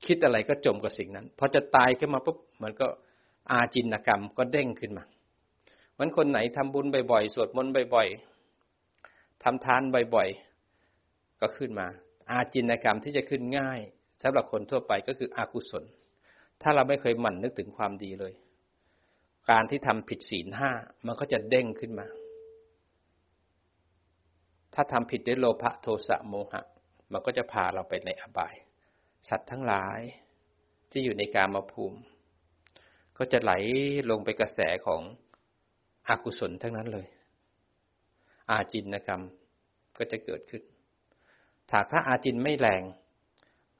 คิดอะไรก็จมกับสิ่งนั้น พอจะตายขึ้นมาปุ๊บมันก็อาจินกรรมก็เด้งขึ้นมามันคนไหนทำบุญบ่อยๆ สวดมนต์บ่อยๆทำทานบ่อยๆ ก็ขึ้นมา อาจินกรรมที่จะขึ้นง่ายสำหรับคนทั่วไปก็คืออากุศล ถ้าเราไม่เคยหมั่นนึกถึงความดีเลย การที่ทำผิดศีลห้ามันก็จะเด้งขึ้นมา ถ้าทำผิดด้วยโลภะโทสะโมหะ มันก็จะพาเราไปในอบาย สัตว์ทั้งหลายที่อยู่ในกามาภูมิ ก็จะไหลลงไปกระแสของอกุศลทั้งนั้นเลย อาจินกรรมก็จะเกิดขึ้น ถ้าถ้าอาจินไม่แรง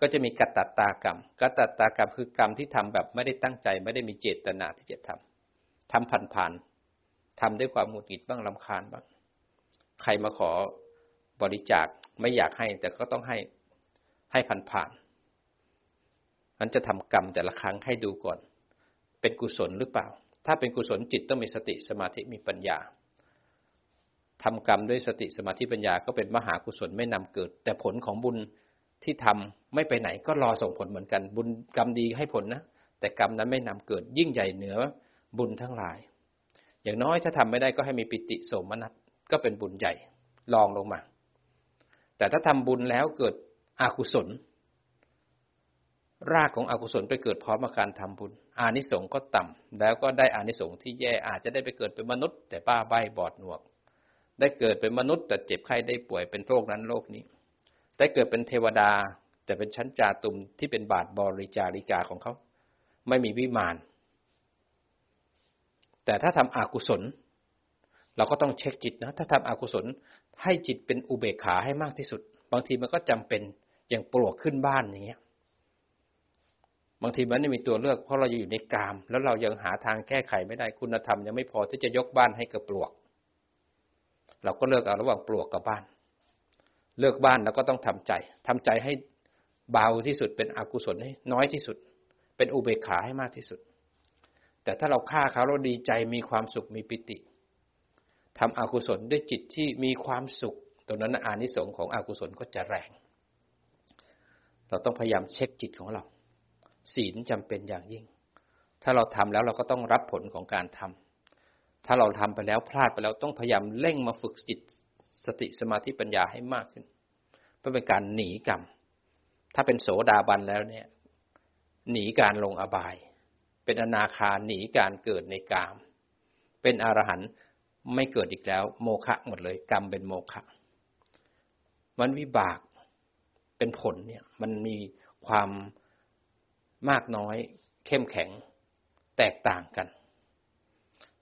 ก็จะมีกัตตตากรรมกัตตตากรรมคือกรรมที่ทำแบบไม่ได้ตั้งใจ ไม่ได้มีเจตนาที่จะทำทำผ่านผ่านทำด้วยความหงุดหงิดบ้างลำคาญบ้าง ใครมาขอบริจาคไม่อยากให้ แต่ก็ต้องให้ให้ผ่านผ่านมันจะทำกรรมแต่ละครั้งให้ดูก่อน เป็นกุศลหรือเปล่า ถ้าเป็นกุศลจิตต้องมีสติสมาธิมีปัญญาทำกรรมด้วยสติสมาธิปัญญาก็เป็นมหากุศลไม่นำเกิด แต่ผลของบุญ ที่ทำไม่ไปไหนก็รอส่งผลเหมือนกัน บุญกรรมดีให้ผลนะ แต่กรรมนั้นไม่นำเกิดยิ่งใหญ่เหนือบุญทั้งหลาย อย่างน้อยถ้าทำไม่ได้ก็ให้มีปิติโสมนัสก็เป็นบุญใหญ่ลองลงมา แต่ถ้าทำบุญแล้วเกิดอากุศล รากของอกุศลไปเกิดพร้อมกับการทำบุญ อานิสงส์ก็ต่ำแล้วก็ได้อานิสงส์ที่แย่อาจจะได้ไปเกิดเป็นมนุษย์ แต่บ้าใบบอดหนวก ได้เกิดเป็นมนุษย์แต่เจ็บไข้ได้ป่วยเป็นโรคนั้นโรคนี้ ได้เกิดเป็นเทวดา แต่เป็นชั้นจาตุมที่เป็นบาทบริจาริกาของเขา ไม่มีวิมาน แต่ถ้าทำอากุศล เราก็ต้องเช็คจิตนะ ถ้าทำอากุศลให้จิตเป็นอุเบกขาให้มากที่สุด บางทีมันก็จำเป็นอย่างปลวกขึ้นบ้านอย่างเงี้ยบางทีมันไม่มีตัวเลือกเพราะเราอยู่ในกาม แล้วเรายังหาทางแก้ไขไม่ได้คุณธรรมยังไม่พอที่จะยกบ้านให้กับปลวก เราก็เลือกเอาระหว่างปลวกกับบ้าน เลือกบ้านแล้วก็ต้องทำใจทำใจให้เบาที่สุดเป็นอกุศลให้น้อยที่สุด เป็นอุเบกขาให้มากที่สุด แต่ถ้าเราฆ่าเขาเราดีใจมีความสุขมีปิติทำอกุศลด้วยจิตที่มีความสุขตรงนั้นอานิสงส์ของอกุศลก็จะแรง เราต้องพยายามเช็คจิตของเรา ศีลจำเป็นอย่างยิ่ง ถ้าเราทำแล้วเราก็ต้องรับผลของการทำถ้าเราทำไปแล้วพลาดไปแล้วต้องพยายามเร่งมาฝึกจิต สติสมาธิปัญญาให้มากขึ้น เพื่อเป็นการหนีกรรม ถ้าเป็นโสดาบันแล้วเนี่ย หนีการลงอบาย เป็นอนาคาหนีการเกิดในกาม เป็นอรหันต์ไม่เกิดอีกแล้ว โมฆะหมดเลย กรรมเป็นโมฆะมันวิบากเป็นผลเนี่ย มันมีความมากน้อย เข้มแข็ง แตกต่างกัน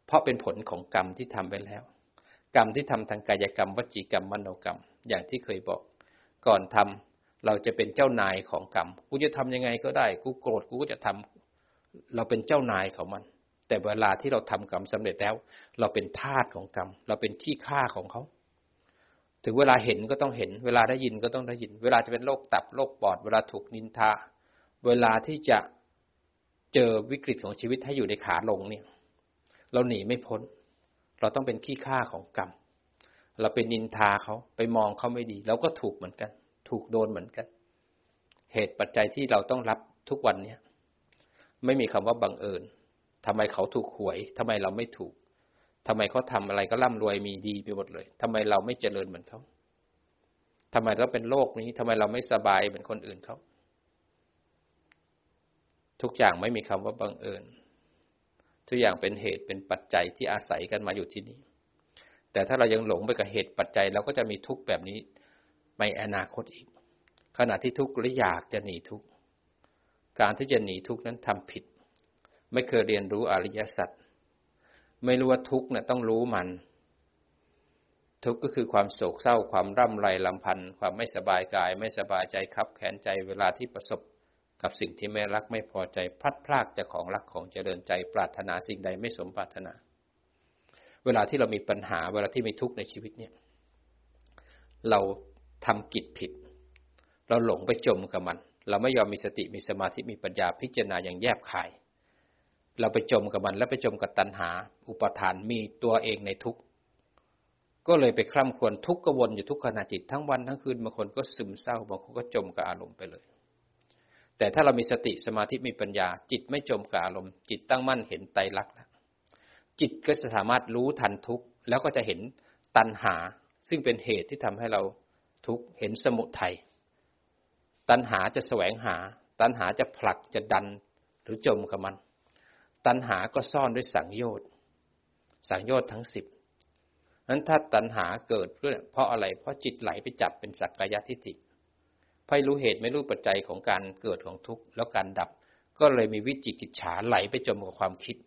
เพราะเป็นผลของกรรมที่ทำไปแล้ว กรรมที่ทำทางกายกรรมวจีกรรมมโนกรรม อย่างที่เคยบอก ก่อนทำเราจะเป็นเจ้านายของกรรมกูจะทำยังไงก็ได้ กูโกรธกูก็จะทำเราเป็นเจ้านายของมัน แต่เวลาที่เราทำกรรมสำเร็จแล้ว เราเป็นทาสของกรรม เราเป็นที่ฆ่าของเขา ถึงเวลาเห็นก็ต้องเห็น เวลาได้ยินก็ต้องได้ยิน เวลาจะเป็นโรคตับโรคปอด เวลาถูกนินทา เวลาที่จะเจอวิกฤตของชีวิตให้อยู่ในขาลงเนี่ย เราหนีไม่พ้น เราต้องเป็นขี้ข้าของกรรม เราเป็นนินทาเขาไปมองเขาไม่ดีเราก็ถูกเหมือนกัน ถูกโดนเหมือนกัน เหตุปัจจัยที่เราต้องรับทุกวันเนี่ยไม่มีคำว่าบังเอิญทำไมเขาถูกหวยทำไมเราไม่ถูกทำไมเขาทาอะไรก็ร่ำรวยมีดีไปหมดเลยทำไมเราไม่เจริญเหมือนเขาทำไมเราเป็นโรคนี้ทำไมเราไม่สบายเหมือนคนอื่นเขา ทุกอย่างไม่มีคำว่าบังเอิญ ทุกอย่างเป็นเหตุเป็นปัจจัยที่อาศัยกันมาอยู่ที่นี่ แต่ถ้าเรายังหลงไปกับเหตุปัจจัยเราก็จะมีทุกข์แบบนี้ในอนาคตอีก ขณะที่ทุกข์หรืออยากจะหนีทุกข์การที่จะหนีทุกข์นั้นทำผิด ไม่เคยเรียนรู้อริยสัจไม่รู้ว่าทุกข์เนี่ยต้องรู้มัน ทุกข์ก็คือความโศกเศร้าความร่ำไรลำพันธ์ความไม่สบายกาย ไม่สบายใจครับแขนใจเวลาที่ประสบ กับสิ่งที่ไม่รักไม่พอใจพลัดพรากจากของรักของเจริญใจ ปรารถนาสิ่งใดไม่สมปรารถนา เวลาที่เรามีปัญหาเวลาที่มีทุกข์ในชีวิตเนี่ย เราทำกิจผิด เราหลงไปจมกับมัน เราไม่ยอมมีสติมีสมาธิมีปัญญาพิจารณาอย่างแยบคาย เราไปจมกับมันแล้วไปจมกับตัณหา อุปทานมีตัวเองในทุกข์ก็เลยไปคร่ำครวญทุกข์กวนอยู่ทุกขณะจิตทั้งวันทั้งคืนบางคนก็ซึมเศร้าบางคนก็จมกับอารมณ์ไปเลย แต่ถ้าเรามีสติสมาธิมีปัญญา จิตไม่จมกับอารมณ์จิตตั้งมั่นเห็นไตรลักษณ์แล้วจิตก็จะสามารถรู้ทันทุกข์แล้วก็จะเห็นตัณหา ซึ่งเป็นเหตุที่ทำให้เราทุกข์เห็นสมุทัยตัณหาจะแสวงหา ตัณหาจะผลักจะดันหรือจมกับมัน ตัณหาก็ซ่อนด้วยสังโยชน์สังโยชน์ทั้งสิบนั้นถ้าตัณหาเกิดเพราะอะไร เพราะจิตไหลไปจับเป็นสักกายทิฏฐิ ไม่รู้เหตุไม่รู้ปัจจัยของการเกิดของทุกข์แล้วการดับ ก็เลยมีวิจิกิจฉาไหลไปจมกับความคิด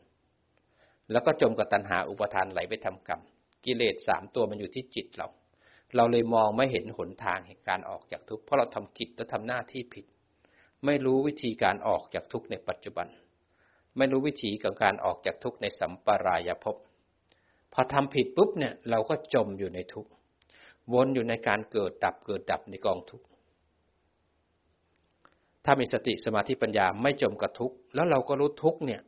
แล้วก็จมกับตัณหาอุปทานไหลไปทำกรรม กิเลสสามตัวมันอยู่ที่จิตเรา เราเลยมองไม่เห็นหนทางแห่งการออกจากทุกข์เพราะเราทำกิจและทำหน้าที่ผิด ไม่รู้วิธีการออกจากทุกข์ในปัจจุบัน ไม่รู้วิธีของการออกจากทุกข์ในสัมปรายภพพอทำผิดปุ๊บเนี่ยเราก็จมอยู่ในทุกข์วนอยู่ในการเกิดดับเกิดดับในกองทุกข์ ถ้ามีสติสมาธิปัญญาไม่จมกับทุกข์แล้วเราก็รู้ทุกข์เนี่ย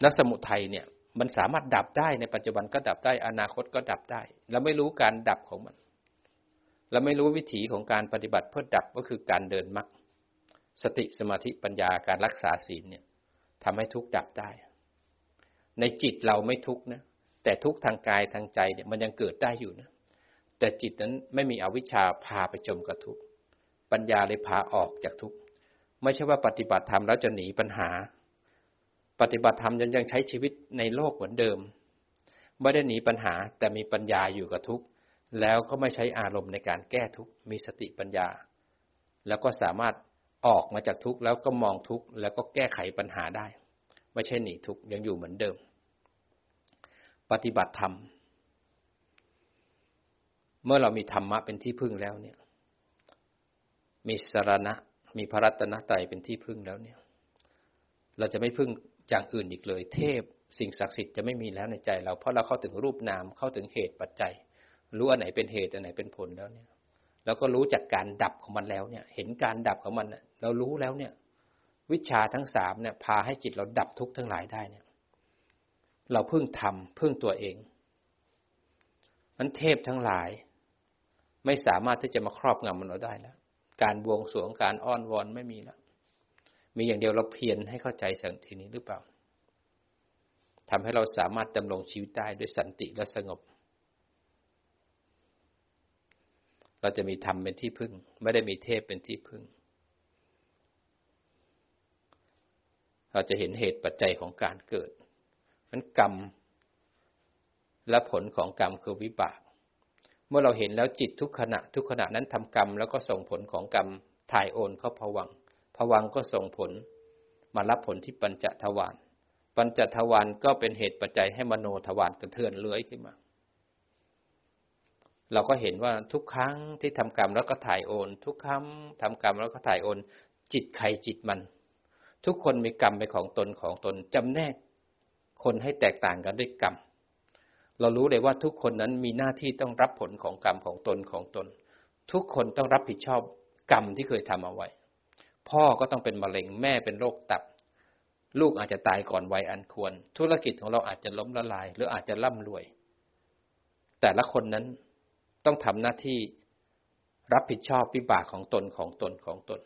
และสมุทัยเนี่ยมันสามารถดับได้ในปัจจุบันก็ดับได้ อนาคตก็ดับได้เราไม่รู้การดับของมันเราไม่รู้วิถีของการปฏิบัติเพื่อดับก็คือการเดินมรรคสติสมาธิปัญญาการรักษาศีลเนี่ยทำให้ทุกข์ดับได้ ในจิตเราไม่ทุกข์นะแต่ทุกข์ทางกายทางใจเนี่ยมันยังเกิดได้อยู่นะแต่จิตนั้นไม่มีอวิชชาพาไปจมกับทุกข์ปัญญาเลยพาออกจากทุกข์ ไม่ใช่ว่าปฏิบัติธรรมแล้วจะหนีปัญหา ปฏิบัติธรรมยังยังใช้ชีวิตในโลกเหมือนเดิม ไม่ได้หนีปัญหาแต่มีปัญญาอยู่กับทุกข์แล้วก็ไม่ใช้อารมณ์ในการแก้ทุกข์มีสติปัญญา แล้วก็สามารถออกมาจากทุกข์แล้วก็มองทุกข์แล้วก็แก้ไขปัญหาได้ ไม่ใช่หนีทุกข์ยังอยู่เหมือนเดิม ปฏิบัติธรรมเมื่อเรามีธรรมะเป็นที่พึ่งแล้วเนี่ย มีสารณะ มีพระรัตนตรัยเป็นที่พึ่งแล้วเนี่ย เราจะไม่พึ่งอย่างอื่นอีกเลย เทพสิ่งศักดิ์สิทธิ์จะไม่มีแล้วในใจเรา เพราะเราเข้าถึงรูปนามเข้าถึงเหตุปัจจัย รู้อันไหนเป็นเหตุอันไหนเป็นผลแล้วเนี่ยแล้วก็รู้จากการดับของมันแล้วเนี่ย เห็นการดับของมันเรารู้แล้วเนี่ย วิชาทั้งสามเนี่ย พาให้จิตเราดับทุกข์ทั้งหลายได้เนี่ย เราพึ่งทำพึ่งตัวเองมันเทพทั้งหลาย ไม่สามารถที่จะมาครอบงำมันเราได้แล้ว การบวงสรวงการอ้อนวอนไม่มีแล้วมีอย่างเดียวเราเพียรให้เข้าใจสิ่งทีนี้หรือเปล่าทำให้เราสามารถดำรงชีวิตได้ด้วยสันติและสงบ เราจะมีธรรมเป็นที่พึ่ง ไม่ได้มีเทพเป็นที่พึ่ง เราจะเห็นเหตุปัจจัยของการเกิดนั้นกรรม และผลของกรรมคือวิบาก มื่อเราเห็นแล้วจิตทุกขณะ ทุกขณะนั้นทำกรรม แล้วก็ส่งผลของกรรมถ่ายโอนเข้าผวังผวังก็ส่งผล มารับผลที่ปัญจทวารปัญจทวารก็เป็นเหตุปัจจัยให้มโนทวารกระเทือนเลื้อยขึ้นมา เราก็เห็นว่าทุกครั้งที่ทำกรรมแล้วก็ถ่ายโอน ทุกครั้งทำกรรมแล้วก็ถ่ายโอน จิตใครจิตมัน ทุกคนมีกรรมเป็นของตนของตนจำแนกคนให้แตกต่างกันด้วยกรรม เรารู้เลยว่าทุกคนนั้นมีหน้าที่ต้องรับผลของกรรมของตนของตน ทุกคนต้องรับผิดชอบกรรมที่เคยทำเอาไว้ พ่อก็ต้องเป็นมะเร็งแม่เป็นโรคตับ ลูกอาจจะตายก่อนวัยอันควร ธุรกิจของเราอาจจะล้มละลาย หรืออาจจะร่ำรวย แต่ละคนนั้นต้องทำหน้าที่รับผิดชอบวิบากของตนของตนของตน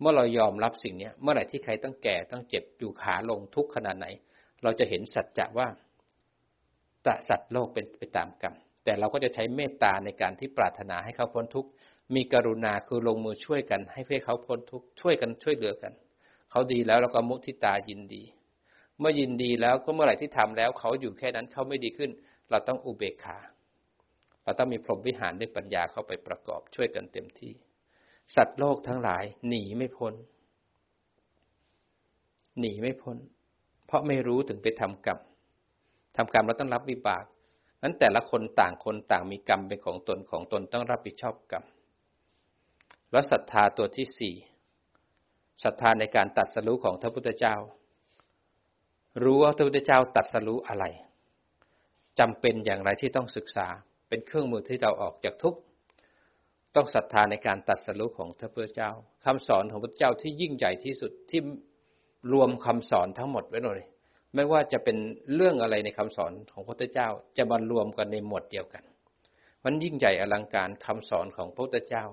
เมื่อเรายอมรับสิ่งนี้เมื่อไหร่ที่ใครต้องแก่ต้องเจ็บอยู่ขาลงทุกขนาดไหน เราจะเห็นสัจจะว่า สัตว์โลกเป็นไปตามกรรม แต่เราก็จะใช้เมตตาในการที่ปรารถนาให้เขาพ้นทุกข์ มีกรุณาคือลงมือช่วยกัน ให้เพื่อเขาพ้นทุกข์ ช่วยกันช่วยเหลือกัน เขาดีแล้วเราก็มุทิตายินดี เมื่อยินดีแล้วก็เมื่อไหร่ที่ทำแล้ว เขาอยู่แค่นั้นเขาไม่ดีขึ้น เราต้องอุเบกขา เราต้องมีพรหมวิหารด้วยปัญญาเข้าไปประกอบช่วยกันเต็มที่ สัตว์โลกทั้งหลายหนีไม่พ้น หนีไม่พ้น เพราะไม่รู้ถึงไปทำกรรม ทำกรรมเราต้องรับวิบากนั้นแต่ละคนต่างคนต่างมีกรรมเป็นของตนของตนต้องรับผิดชอบกรรมแล้วศรัทธาตัวที่สี่ศรัทธาในการตัดสรู้ของพระพุทธเจ้า รู้ว่าพระพุทธเจ้าตัดสรู้อะไรจำเป็นอย่างไรที่ต้องศึกษาเป็นเครื่องมือที่เราออกจากทุกข์ต้องศรัทธาในการตัดสรู้ของพระพุทธเจ้าคำสอนของพระพุทธเจ้าที่ยิ่งใหญ่ที่สุดที่รวมคำสอนทั้งหมดไว้เลย ไม่ว่าจะเป็นเรื่องอะไรในคำสอนของพระพุทธเจ้าจะมารวมกันในหมวดเดียวกัน มันยิ่งใหญ่อลังการคำสอนของพระพุทธเจ้า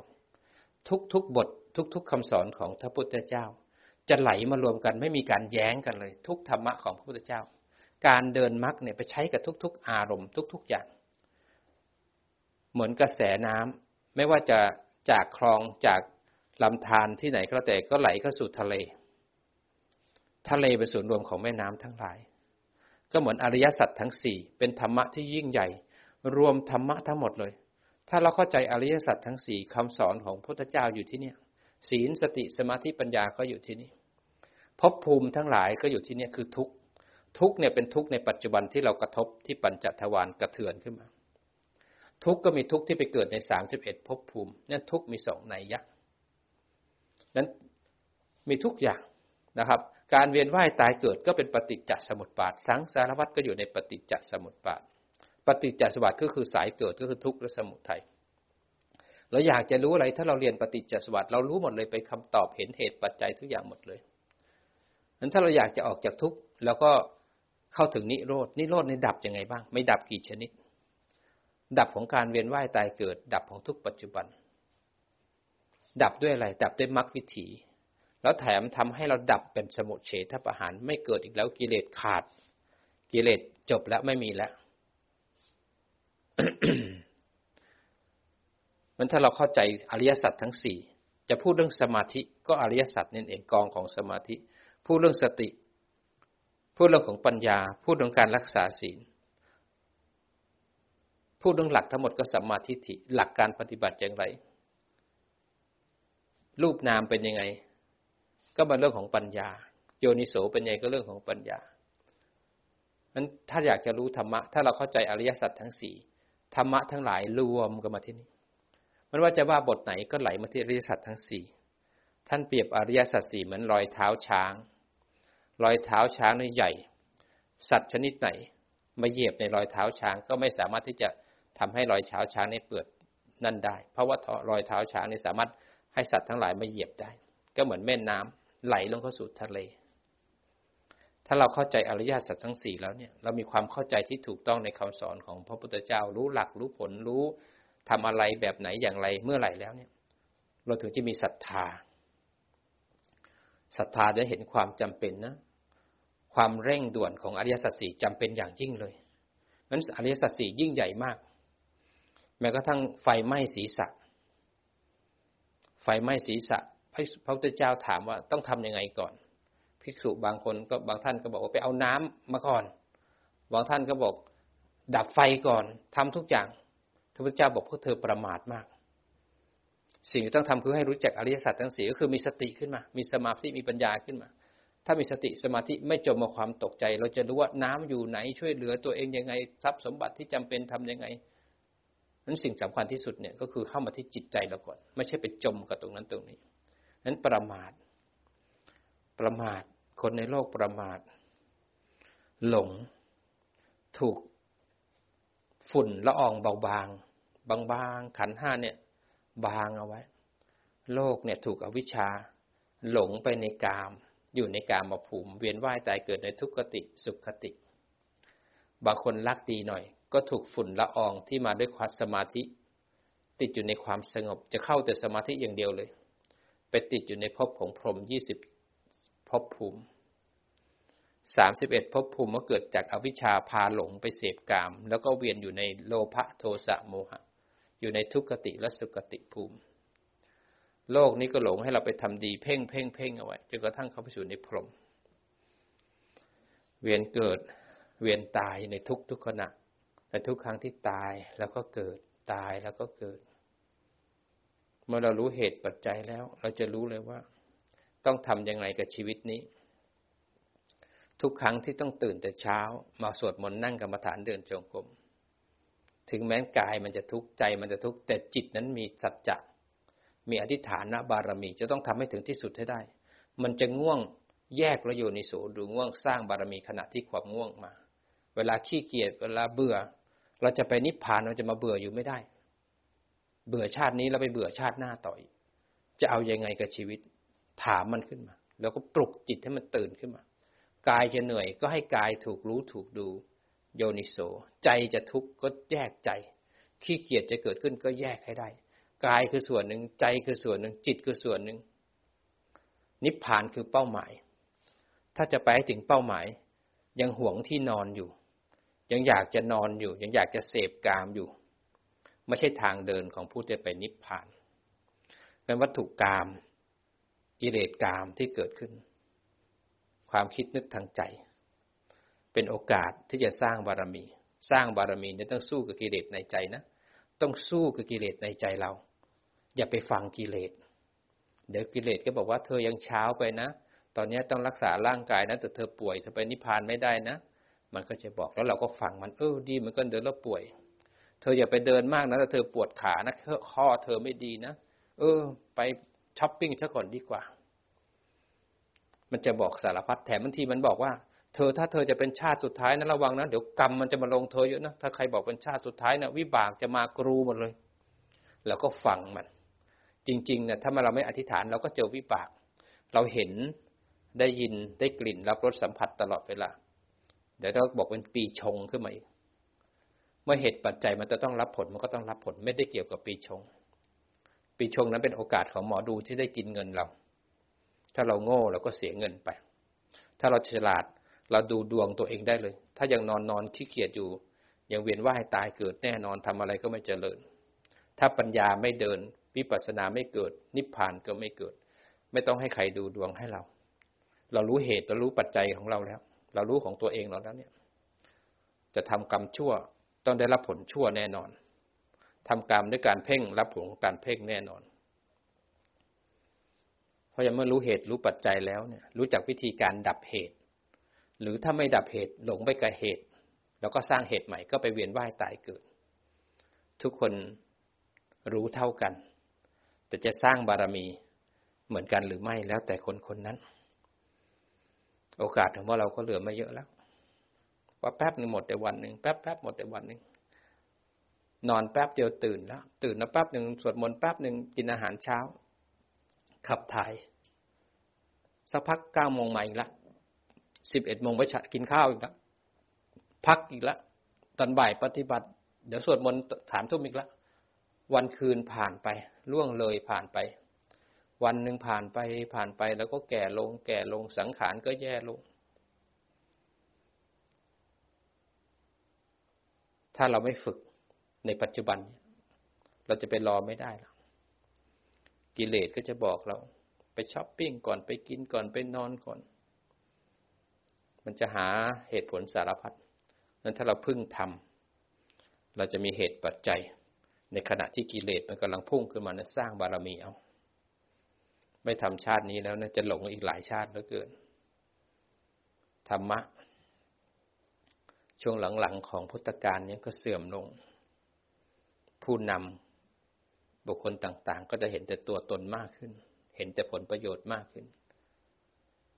ทุกๆบททุก ๆคำสอนของพระพุทธเจ้า จะไหลมารวมกันไม่มีการแย้งกันเลย ทุกธรรมะของพระพุทธเจ้า การเดินมรรคเนี่ยไปใช้กับทุก ๆ อารมณ์ทุก ๆอย่าง เหมือนกระแสน้ำไม่ว่าจะจากคลองจากลำธารที่ไหนก็แล้วแต่ก็ไหลเข้าสู่ทะเล ทะเลเป็นส่วนรวมของแม่น้ำทั้งหลาย ก็เหมือนอริยสัจทั้งสี่เป็นธรรมะที่ยิ่งใหญ่ รวมธรรมะทั้งหมดเลย ถ้าเราเข้าใจอริยสัจทั้งสี่คำสอนของพระพุทธเจ้าอยู่ที่นี่ศีลสติสมาธิปัญญาก็อยู่ที่นี่ภพภูมิทั้งหลายก็อยู่ที่นี่คือทุกทุกเนี่ยเป็นทุกในปัจจุบันที่เรากระทบที่ปัญจทวารกระเทือนขึ้นมา ทุกก็มีทุกที่ไปเกิดในสามสิบเอ็ดภพภูมินั่นทุกมีสองในยะนั้นมีทุกอย่างนะครับ การเวียนว่ายตายเกิดก็เป็นปฏิจจสมุปบาท สังสารวัฏก็อยู่ในปฏิจจสมุปบาท ปฏิจจสมุปบาทก็คือสายเกิดก็คือทุกข์และสมุทัยเราอยากจะรู้อะไรถ้าเราเรียนปฏิจจสมุปบาทเรารู้หมดเลยไปคำตอบเห็นเหตุปัจจัยทุกอย่างหมดเลยนั้นถ้าเราอยากจะออกจากทุกข์แล้วก็เข้าถึงนิโรดนิโรดในดับยังไงบ้าง ไม่ดับกี่ชนิด ดับของการเวียนว่ายตายเกิด ดับของทุกปัจจุบัน ดับด้วยอะไร ดับด้วยมรรควิถี แล้วแถมทำให้เราดับเป็นสมุทเฉทประหารไม่เกิดอีกแล้วกิเลสขาด กิเลสจบแล้วไม่มีแล้วมันถ้าเราเข้าใจอริยสัจทั้งสี่จะพูดเรื่องสมาธิก็อริยสัจนั่นเองกองของสมาธิ พูดเรื่องสติ พูดเรื่องของปัญญา พูดเรื่องการรักษาศีล พูดเรื่องหลักทั้งหมดก็สัมมาทิฏฐิหลักการปฏิบัติอย่างไร รูปนามเป็นยังไง ก็เป็นเรื่องของปัญญา โยนิโสเป็นไงก็เรื่องของปัญญานั้นถ้าอยากจะรู้ธรรมะ ถ้าเราเข้าใจอริยสัจทั้งสี่ธรรมะทั้งหลายรวมกันมาที่นี่มันว่าจะว่าบทไหนก็ไหลมาที่อริยสัจทั้งสี่ท่านเปรียบอริยสัจสี่เหมือนรอยเท้าช้าง รอยเท้าช้างนี่ใหญ่ สัตว์ชนิดไหน มาเหยียบในรอยเท้าช้างก็ไม่สามารถที่จะทำให้รอยเท้าช้างนี้เปิดนั่นได้ เพราะว่ารอยเท้าช้างนี่สามารถให้สัตว์ทั้งหลายมาเหยียบได้ ก็เหมือนแม่น้ำ ไหลลงเข้าสู่ทะเล ถ้าเราเข้าใจอริยสัจทั้งสี่แล้วเนี่ย เรามีความเข้าใจที่ถูกต้องในคำสอนของพระพุทธเจ้า รู้หลักรู้ผลรู้ทำอะไรแบบไหนอย่างไรเมื่อไหร่แล้วเนี่ย เราถึงจะมีศรัทธาศรัทธาจะเห็นความจำเป็นนะ ความเร่งด่วนของอริยสัจสี่จำเป็นอย่างยิ่งเลยนั้นอริยสัจสี่ยิ่งใหญ่มาก แม้กระทั่งไฟไหม้ศีรษะ ไฟไหม้ศีรษะ พระพุทธเจ้าถามว่าต้องทํำยังไงก่อน ภิกษุบางคนก็บางท่านก็บอกว่าไปเอาน้ำมาก่อน บางท่านก็บอก ดับไฟก่อนทำทุกอย่างพระพุทธเจ้าบอกพวกเธอประมาทมาก สิ่งที่ต้องทำคือให้รู้จักอริยสัจทั้งสี่ก็คือมีสติขึ้นมา มีสมาธิมีปัญญาขึ้นมา ถ้ามีสติสมาธิไม่จมมาความตกใจ เราจะรู้ว่าน้ำอยู่ไหนช่วยเหลือตัวเองยังไงทรัพย์สมบัติที่จำเป็นทํำยังไงนั้นสิ่งสำคัญที่สุดเนี่ยก็คือเข้ามาที่จิตใจเราก่อน ไม่ใช่ไปจมกับตรงนั้นตรงนี้ นั้นประมาท ประมาท คนในโลกประมาท หลง ถูก ฝุ่นละอองเบาบาง บางๆขันห้าเนี่ย บางเอาไว้ โลกเนี่ยถูกอวิชชา หลงไปในกาม อยู่ในกามมาภูมิ เวียนว่ายตายเกิดในทุกขติสุขคติ บางคนรักดีหน่อย ก็ถูกฝุ่นละอองที่มาด้วยความสมาธิ ติดอยู่ในความสงบจะเข้าแต่สมาธิอย่างเดียวเลย ไปติดอยู่ในภพของพรหมยี่สิบภพภูมิสามสิบเอ็ดภพภูมิก็เกิดจากอวิชชาพาหลงไปเสพกาม แล้วก็เวียนอยู่ในโลภะโทสะโมหะ อยู่ในทุกขติและสุกติภูมิ โลกนี้ก็หลงให้เราไปทำดีเพ่งเพ่งเพ่งเอาไว้จนกระทั่งเข้าไปสู่ในพรหมเวียนเกิดเวียนตายในทุกทุกขณะในทุกครั้งที่ตายแล้วก็เกิดตายแล้วก็เกิด มื่อเรารู้เหตุปัจจัยแล้ว เราจะรู้เลยว่า ต้องทำยังไงกับชีวิตนี้ ทุกครั้งที่ต้องตื่นแต่เช้า มาสวดมนต์นั่งกรรมฐานเดินจงกรมถึงแม้กายมันจะทุกข์ใจมันจะทุกข์แต่จิตนั้นมีสัจจะมีอธิษฐานบารมี จะต้องทำให้ถึงที่สุดให้ได้ มันจะง่วงแยกระโยนิโสหรือง่วงสร้างบารมีขณะที่ความง่วงมา เวลาขี้เกียจเวลาเบื่อ เราจะไปนิพพานเราจะมาเบื่ออยู่ไม่ได้ เบื่อชาตินี้เราไปเบื่อชาติหน้าต่อยจะเอาอยัางไงกับชีวิต ถามมันขึ้นมา แล้วก็ปลุกจิตให้มันตื่นขึ้นมากายจะเหนื่อยก็ให้กายถูกรู้ถูกดู โยนิโส ใจจะทุกข์ก็แยกใจ ขี้เกียจจะเกิดขึ้นก็แยกให้ได้ กายคือส่วนหนึ่งใจคือส่วนหนึ่ง จิตคือส่วนหนึ่ง นิพพานคือเป้าหมาย ถ้าจะไปถึงเป้าหมาย ยังห่วงที่นอนอยู่ ยังอยากจะนอนอยู่ ยังอยากจะเสพกามอยู่ ไม่ใช่ทางเดินของผู้จะไปนิพพานเป็นวัตถุกรรมกิเลสกามที่เกิดขึ้น ความคิดนึกทางใจ เป็นโอกาสที่จะสร้างบารมี สร้างบารมีเนี่ยต้องสู้กับกิเลสในใจนะ ต้องสู้กับกิเลสในใจเรา อย่าไปฟังกิเลส เดี๋ยวกิเลสก็บอกว่าเธอยังเช้าไปนะ ตอนนี้ต้องรักษาร่างกายนะแต่เธอป่วยเธอไปนิพพานไม่ได้นะ มันก็จะบอกแล้วเราก็ฟังมันเออดีเหมันก็เดินแล้วป่วย เธออย่าไปเดินมากนะแต่เธอปวดขานะข้อเธอไม่ดีนะเออ ไปช้อปปิ้งซะก่อนดีกว่า มันจะบอกสารพัดแถมบางทีมันบอกว่า เธอถ้าเธอจะเป็นชาติสุดท้ายนะระวังนะเดี๋ยวกรรมมันจะมาลงเธอเยอะนะถ้าใครบอกเป็นชาติสุดท้ายนะวิบากจะมากรูหมดเลย แล้วก็ฟังมัน จริงๆเนี่ยถ้าเราไม่อธิษฐานเราก็เจอวิบาก เราเห็นได้ยินได้กลิ่นรับรสสัมผัสตลอดเวลาเดี๋ยวเราบอกเป็นปีชงขึ้นมาอีก เมื่อเหตุปัจจัยมันจะต้องรับผลมันก็ต้องรับผล ไม่ได้เกี่ยวกับปีชง ปีชงนั้นเป็นโอกาสของหมอดูที่ได้กินเงินเรา ถ้าเราโง่เราก็เสียเงินไป ถ้าเราฉลาดเราดูดวงตัวเองได้เลย ถ้ายังนอนนอนขี้เกียจอยู่ ยังเวียนว่ายตายเกิดแน่นอนทำอะไรก็ไม่เจริญ ถ้าปัญญาไม่เดินวิปัสสนาไม่เกิด นิพพานก็ไม่เกิด ไม่ต้องให้ใครดูดวงให้เรา เรารู้เหตุเรารู้ปัจจัยของเราแล้ว เรารู้ของตัวเองเราแล้วเนี่ย จะทำกรรมชั่ว ต้องได้รับผลชั่วแน่นอนทำกรรมด้วยการเพ่งรับผลของการเพ่งแน่นอน เพราะยังเมื่อรู้เหตุรู้ปัจจัยแล้วเนี่ย รู้จักวิธีการดับเหตุ หรือถ้าไม่ดับเหตุหลงไปกับเหตุ แล้วก็สร้างเหตุใหม่ก็ไปเวียนว่ายตายเกิด ทุกคนรู้เท่ากัน แต่จะสร้างบารมีเหมือนกันหรือไม่แล้วแต่คนคนนั้น โอกาสของพวกเราก็เหลือไม่เยอะแล้ว ว่าแป๊บหนึ่งหมดแต่วันหนึ่งแป๊บแป๊บหมดแต่วันหนึ่งนอนแป๊บเดียวตื่นแล้ว ตื่นแล้วแป๊บหนึ่งสวดมนต์แป๊บหนึ่งกินอาหารเช้า ขับถ่าย สักพักเก้าโมงมาอีกละสิบเอ็ดโมงไปกินข้าวอีกละพักอีกละตอนบ่ายปฏิบัติ เดี๋ยวสวดมนต์ถามทุ่มอีกละวันคืนผ่านไปล่วงเลยผ่านไป วันหนึ่งผ่านไปผ่านไปแล้วก็แก่ลง แก่ลงสังขารก็แย่ลง ถ้าเราไม่ฝึกในปัจจุบัน เราจะไปรอไม่ได้แล้วกิเลสก็จะบอกเรา ไปช้อปปิ้งก่อนไปกินก่อนไปนอนก่อน มันจะหาเหตุผลสารพัดนั้นถ้าเราพึ่งทำเราจะมีเหตุปัจจัย ในขณะที่กิเลสมันกำลังพุ่งขึ้นมานะสร้างบารมีเอา ไม่ทำชาตินี้แล้วนะจะหลงอีกหลายชาติเหลือเกินธรรมะ ช่วงหลังๆของพุทธกาลนี้ก็เสื่อมลง ผู้นำบุคคลต่างๆ ก็จะเห็นแต่ตัวตนมากขึ้น เห็นแต่ผลประโยชน์มากขึ้น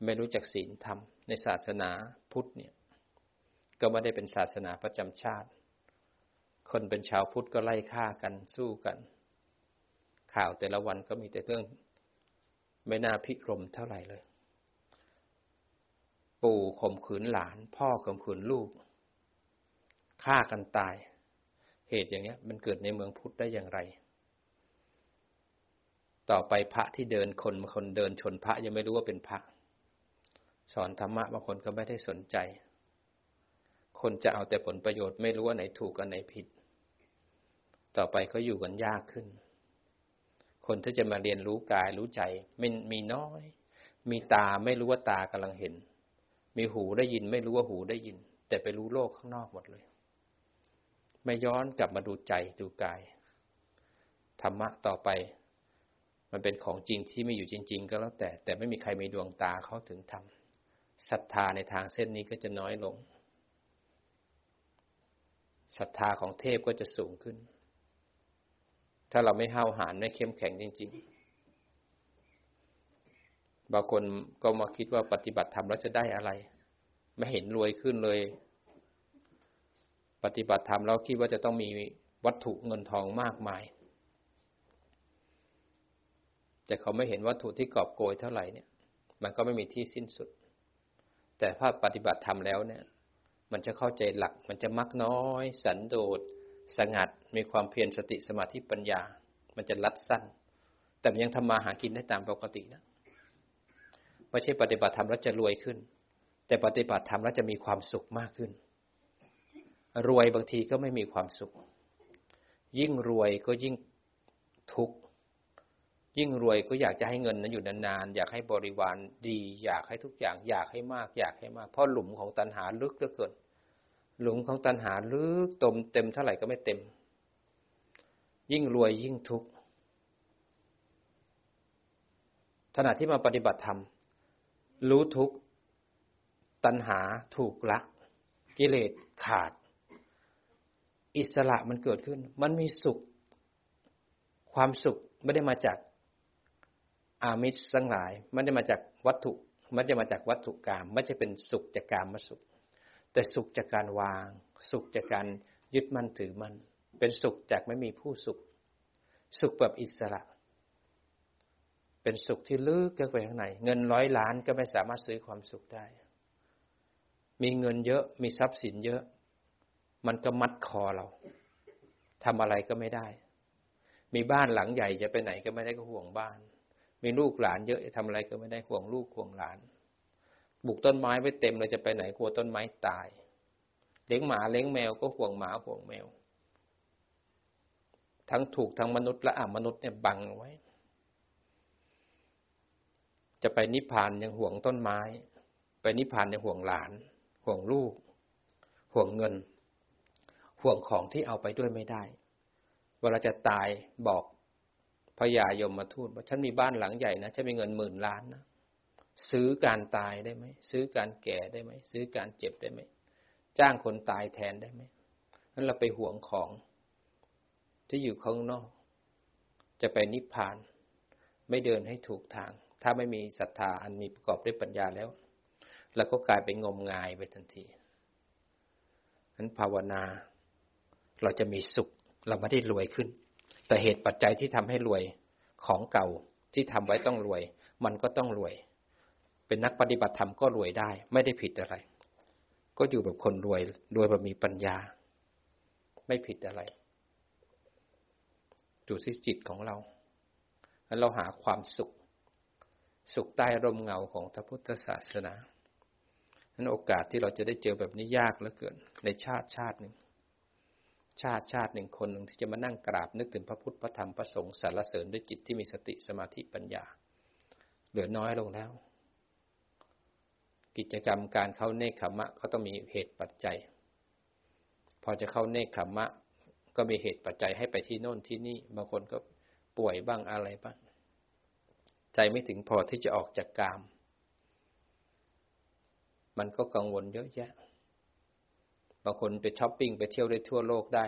ไม่รู้จักศีลธรรมในศาสนาพุทธเนี่ย ก็ไม่ได้เป็นศาสนาประจำชาติ คนเป็นชาวพุทธก็ไล่ฆ่ากันสู้กัน ข่าวแต่ละวันก็มีแต่เรื่องไม่น่าพิรมเท่าไหร่เลย ปู่ข่มขืนหลาน พ่อข่มขืนลูก ฆ่ากันตาย เหตุอย่างนี้มันเกิดในเมืองพุทธได้อย่างไร ต่อไปพระที่เดินคนบางคนเดินชนพระยังไม่รู้ว่าเป็นพระ สอนธรรมะบางคนก็ไม่ได้สนใจ คนจะเอาแต่ผลประโยชน์ไม่รู้ว่าไหนถูกกันไหนผิด ต่อไปก็อยู่กันยากขึ้น คนที่จะมาเรียนรู้กายรู้ใจไม่มีน้อย มีตาไม่รู้ว่าตากำลังเห็น มีหูได้ยินไม่รู้ว่าหูได้ยินแต่ไปรู้โลกข้างนอกหมดเลย ไม่ย้อนกลับมาดูใจดูกาย ธรรมะต่อไป มันเป็นของจริงที่ไม่อยู่จริง ๆ ก็แล้วแต่ แต่ไม่มีใครมีดวงตาเข้าถึงธรรมศรัทธาในทางเส้นนี้ก็จะน้อยลงศรัทธาของเทพก็จะสูงขึ้น ถ้าเราไม่ห้าวหาญไม่เข้มแข็งจริง ๆ บางคนก็มาคิดว่าปฏิบัติธรรมแล้วจะได้อะไร ไม่เห็นรวยขึ้นเลย ปฏิบัติธรรมแล้วคิดว่าจะต้องมีวัตถุเงินทองมากมาย แต่เขาไม่เห็นวัตถุที่กอบโกยเท่าไหร่เนี่ย มันก็ไม่มีที่สิ้นสุด แต่ถ้าปฏิบัติธรรมแล้วเนี่ย มันจะเข้าใจหลัก มันจะมักน้อย สันโดษสงัด มีความเพียรสติสมาธิปัญญา มันจะลัดสั้น แต่ยังทำมาหากินได้ตามปกตินะไม่ใช่ปฏิบัติธรรมแล้วจะรวยขึ้น แต่ปฏิบัติธรรมแล้วจะมีความสุขมากขึ้น รวยบางทีก็ไม่มีความสุข ยิ่งรวยก็ยิ่งทุกข์ยิ่งรวยก็อยากจะให้เงินนั้นอยู่นานๆอยากให้บริวารดี อยากให้ทุกอย่างอยากให้มาก อยากให้มาก เพราะหลุมของตัณหาลึกเหลือเกินหลุมของตัณหาลึกตมเต็มเท่าไหร่ก็ไม่เต็ม ยิ่งรวยยิ่งทุกข์ขณะที่มาปฏิบัติธรรม รู้ทุกข์ตัณหาถูกละ กิเลสขาด อิสระมันเกิดขึ้น มันมีสุข ความสุขไม่ได้มาจากอามิสสังหลายไม่ได้มาจากวัตถุม่ได้มาจากวัตถุกรรมไม่ใช่เป็นสุขจากกรรมมาสุข แต่สุขจากการวาง สุขจากการยึดมั่นถือมั่นเป็นสุขจากไม่มีผู้สุข สุขแบบอิสระ เป็นสุขที่ลึกเข้าไปข้างในเงินร้อยล้านก็ไม่สามารถซื้อความสุขได้ มีเงินเยอะมีทรัพย์สินเยอะ มันก็มัดคอเราทำอะไรก็ไม่ได้ มีบ้านหลังใหญ่จะไปไหนก็ไม่ได้ก็ห่วงบ้าน มีลูกหลานเยอะจะทำอะไรก็ไม่ได้ห่วงลูกห่วงหลานปลูกต้นไม้ไว้เต็มเลยจะไปไหนกลัวต้นไม้ตาย เลี้ยงหมาเลี้ยงแมวก็ห่วงหมาห่วงแมว ทั้งถูกทั้งมนุษย์และอมนุษย์เนี่ยบังไว้ จะไปนิพพานยังห่วงต้นไม้ ไปนิพพานยังห่วงหลาน ห่วงลูก ห่วงเงิน ห่วงของที่เอาไปด้วยไม่ได้ เวลาจะตายบอกพญายมมาทูตว่าฉันมีบ้านหลังใหญ่นะฉันมีเงินหมื่นล้านนะซื้อการตายได้ไหมซื้อการแก่ได้ไหมซื้อการเจ็บได้ไหมจ้างคนตายแทนได้ไหมนั้นเราไปห่วงของ ที่อยู่ข้างนอก จะไปนิพพาน ไม่เดินให้ถูกทาง ถ้าไม่มีศรัทธาอันมีประกอบด้วยปัญญาแล้วเราก็กลายเป็นงมงายไปทันทีนั้นภาวนา เราจะมีสุข เราไม่ได้รวยขึ้น แต่เหตุปัจจัยที่ทำให้รวยของเก่าที่ทำไว้ต้องรวย มันก็ต้องรวย เป็นนักปฏิบัติธรรมก็รวยได้ ไม่ได้ผิดอะไร ก็อยู่แบบคนรวยรวยแบบมีปัญญา ไม่ผิดอะไรดูที่จิตของเราแล้วเราหาความสุข สุขใต้ร่มเงาของพระพุทธศาสนานั้นโอกาสที่เราจะได้เจอแบบนี้ยากเหลือเกิน ในชาติชาติหนึ่ง ชาติชาติหนึ่งคนหนึ่งที่จะมานั่งกราบนึกถึงพระพุทธพระธรรมพระสงฆ์สรรเสริญด้วยจิตที่มีสติสมาธิปัญญา เหลือน้อยลงแล้ว กิจกรรมการเข้าเนคขมะก็ต้องมีเหตุปัจจัย พอจะเข้าเนคขมะ ก็มีเหตุปัจจัยให้ไปที่โน่นที่นี่บางคนก็ป่วยบ้างอะไรบ้างใจไม่ถึงพอที่จะออกจากกาม มันก็กังวลเยอะแยะ บางคนไปช้อปปิ้งไปเที่ยวได้ทั่วโลกได้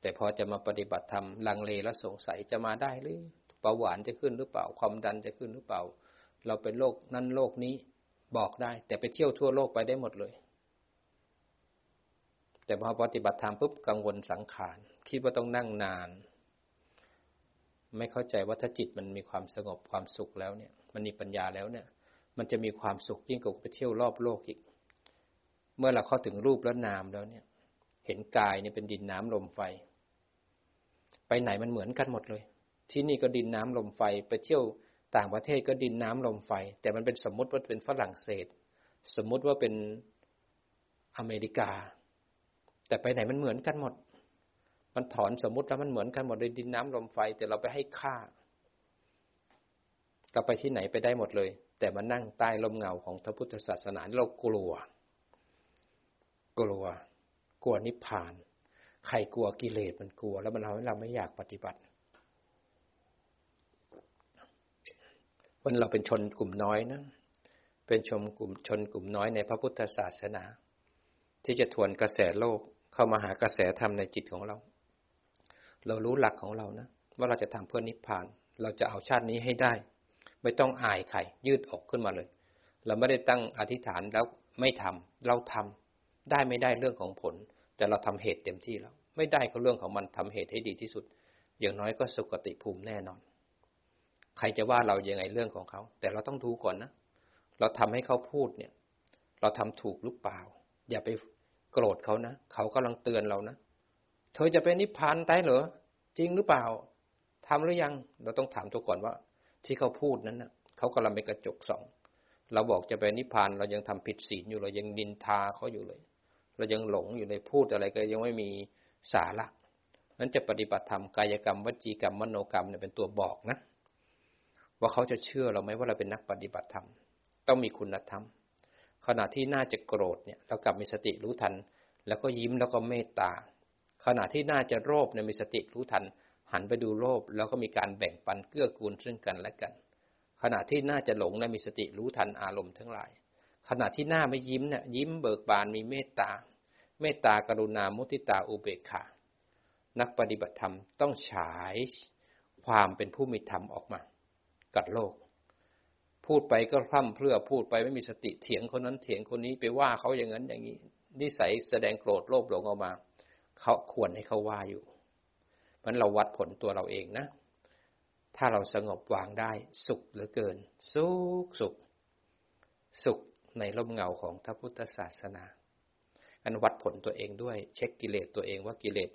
แต่พอจะมาปฏิบัติธรรมลังเลและสงสัยจะมาได้หรือเบาหวานจะขึ้นหรือเปล่า ความดันจะขึ้นหรือเปล่า เราเป็นโรคนั้นโรคนี้บอกได้ แต่ไปเที่ยวทั่วโลกไปได้หมดเลย แต่พอปฏิบัติธรรมปุ๊บกังวลสังขารคิดว่าต้องนั่งนาน ไม่เข้าใจว่าถ้าจิตมันมีความสงบความสุขแล้วเนี่ย มันมีปัญญาแล้วเนี่ย มันจะมีความสุขยิ่งกว่าไปเที่ยวรอบโลกอีก เมื่อเราเข้าถึงรูปและนามแล้วเนี่ย เห็นกายเนี่ยเป็นดินน้ำลมไฟ ไปไหนมันเหมือนกันหมดเลย ที่นี่ก็ดินน้ำลมไฟ ไปเที่ยวต่างประเทศก็ดินน้ำลมไฟ แต่มันเป็นสมมติว่าเป็นฝรั่งเศส สมมติว่าเป็นอเมริกา แต่ไปไหนมันเหมือนกันหมด มันถอนสมมติแล้วมันเหมือนกันหมดเลยดินน้ำลมไฟ แต่เราไปให้ค่าเราไปที่ไหนไปได้หมดเลย แต่มานั่งใต้ลมเงาของพระพุทธศาสนาเรากลัว กลัว กลัวนิพพาน ใครกลัวกิเลสมันกลัว แล้วมันทำให้เราไม่อยากปฏิบัติวันเราเป็นชนกลุ่มน้อยนะ เป็นชมกลุ่มชนกลุ่มน้อยในพระพุทธศาสนา ที่จะทวนกระแสโลกเข้ามาหากระแสธรรมในจิตของเรา เรารู้หลักของเรานะ ว่าเราจะทำเพื่อนิพพาน เราจะเอาชาตินี้ให้ได้ ไม่ต้องอายใครยืดอกขึ้นมาเลย เราไม่ได้ตั้งอธิษฐานแล้วไม่ทำเราทำ ได้ไม่ได้เรื่องของผล แต่เราทำเหตุเต็มที่แล้ว ไม่ได้ก็เรื่องของมันทำเหตุให้ดีที่สุด อย่างน้อยก็สุคติภูมิแน่นอน ใครจะว่าเรายังไงเรื่องของเขา แต่เราต้องดูก่อนนะ เราทำให้เขาพูดเนี่ย เราทำถูกหรือเปล่า อย่าไปโกรธเขานะ เขากำลังเตือนเรานะ เธอจะเป็นนิพพานได้เหรอ จริงหรือเปล่าทำหรือยัง เราต้องถามตัวก่อนว่า ที่เขาพูดนั้นนะเขากำลังเป็นกระจกสอง เราบอกจะไปนิพพาน เรายังทำผิดศีลอยู่ เรายังดินทาเขาอยู่เลย เรายังหลงอยู่ในพูดอะไรก็ยังไม่มีสาระนั้นจะปฏิบัติธรรมกายกรรมวจีกรรมมโนกรรมเนี่ยเป็นตัวบอกนะ ว่าเขาจะเชื่อเราไหมว่าเราเป็นนักปฏิบัติธรรม ต้องมีคุณธรรม ขณะที่น่าจะโกรธเนี่ยเรากลับมีสติรู้ทัน แล้วก็ยิ้มแล้วก็เมตตา ขณะที่น่าจะโลภเนี่ยมีสติรู้ทัน หันไปดูโลภแล้วก็มีการแบ่งปันเกื้อกูลซึ่งกันและกัน ขณะที่น่าจะหลงเนี่ยมีสติรู้ทันอารมณ์ทั้งหลาย ขณะที่หน้าไม่ยิ้มเนี่ยยิ้มเบิกบานมีเมตตา เมตตากรุณามุติตาอุเบกขานักปฏิบัติธรรมต้องฉายความเป็นผู้มีธรรมออกมา กัดโลก พูดไปก็พร่ำเพรื่อพูดไปไม่มีสติเถียงคนนั้นเถียงคนนี้ไปว่าเขาอย่างนั้นอย่างนี้ นิสัยแสดงโกรธโลภหลงออกมา เขาควรให้เขาว่าอยู่มันเราวัดผลตัวเราเองนะ ถ้าเราสงบวางได้สุขเหลือเกิน สุขสุข สุขในร่มเงาของพระพุทธศาสนา อันวัดผลตัวเองด้วย เช็คกิเลสตัวเองว่ากิเลส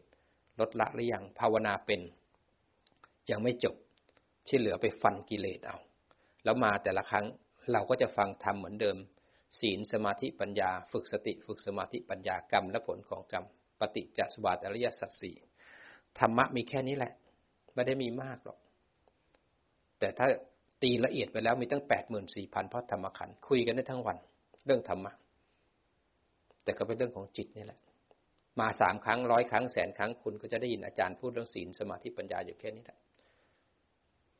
ลดละหรือยังภาวนาเป็น ยังไม่จบที่เหลือไปฟันกิเลสเอา แล้วมาแต่ละครั้งเราก็จะฟังธรรมเหมือนเดิม ศีลสมาธิปัญญา ฝึกสติ ฝึกสมาธิปัญญากรรมและผลของกรรมปฏิจจสวาตอริยสัจสี่ธรรมะมีแค่นี้แหละ ไม่ได้มีมากหรอก แต่ถ้าตีละเอียดไปแล้วมีตั้งแปดหมื่นสี่พันเพราะธรรมขันคุยกันได้ทั้งวัน เรื่องธรรมะ แต่ก็เป็นเรื่องของจิตนี่แหละ มาสามครั้งร้อยครั้งแสนครั้งคุณก็จะได้ยินอาจารย์พูดเรื่องศีลสมาธิปัญญาอยู่แค่นี้แหละ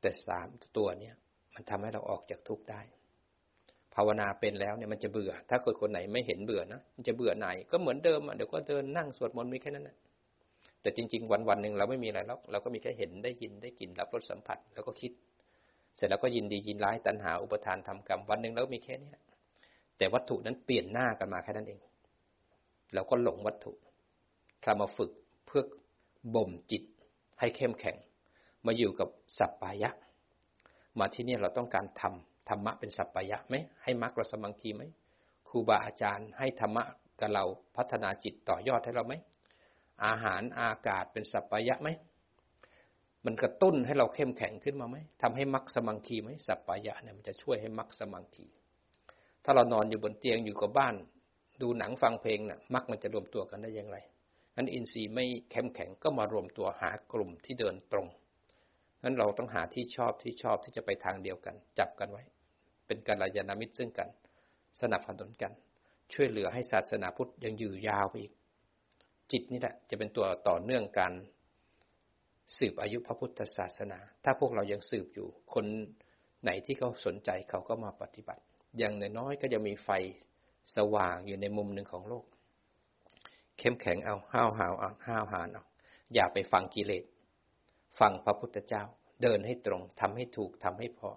แต่สามตัวเนี่ยมันทำให้เราออกจากทุกข์ได้ ภาวนาเป็นแล้วเนี่ยมันจะเบื่อ ถ้าคนคนไหนไม่เห็นเบื่อนะมันจะเบื่อไหน ก็เหมือนเดิมอะเดี๋ยวก็เดินนั่งสวดมนต์มีแค่นั้นแหละแต่จริง ๆ วันวันหนึ่งเราไม่มีอะไรแล้วเราก็มีแค่เห็นได้ยินได้กลิ่นรับรสสัมผัส แล้วก็คิด เสร็จแล้วก็ยินดียินร้ายตัณหาอุปทานทำกรรมวันหนึ่งเรามีแค่นี้แต่วัตถุนั้นเปลี่ยนหน้ากันมาแค่นั้นเอง เราก็หลงวัตถุถ้ามาฝึกเพื่อบ่มจิตให้เข้มแข็ง มาอยู่กับสัปปายะ มาที่นี่เราต้องการทำธรรมะเป็นสัปปายะไหมให้มรรคเราสมังคีไหมครูบาอาจารย์ให้ธรรมะกับเราพัฒนาจิตต่อยอดให้เราไหมอาหารอากาศเป็นสัปปายะไหมมันกระตุ้นให้เราเข้มแข็งขึ้นมาไหมทำให้มรรคสมังคีไหมสัปปายะเนี่ยมันจะช่วยให้มรรคสมังคี ถ้าเรานอนอยู่บนเตียงอยู่กับบ้าน ดูหนังฟังเพลงน่ะมรรคมันจะรวมตัวกันได้อย่างไรนั้นอินทรีย์ไม่เข้มแข็งก็มารวมตัวหากลุ่มที่เดินตรงนั้นเราต้องหาที่ชอบที่ชอบที่จะไปทางเดียวกัน จับกันไว้ เป็นการยานามิตรซึ่งกัน สนับสนุนกัน ช่วยเหลือให้ศาสนาพุทธยังอยู่ยาวไปอีก จิตนี่แหละจะเป็นตัวต่อเนื่องการสืบอายุพระพุทธศาสนา ถ้าพวกเรายังสืบอยู่ คนไหนที่เขาสนใจเขาก็มาปฏิบัติ อย่างน้อยๆก็จะมีไฟ สว่างอยู่ในมุมหนึ่งของโลก เข้มแข็งเอาห้าวหาวเอาห้าวหานเอาอย่าไปฟังกิเลสฟังพระพุทธเจ้า เดินให้ตรงทำให้ถูกทำให้พอ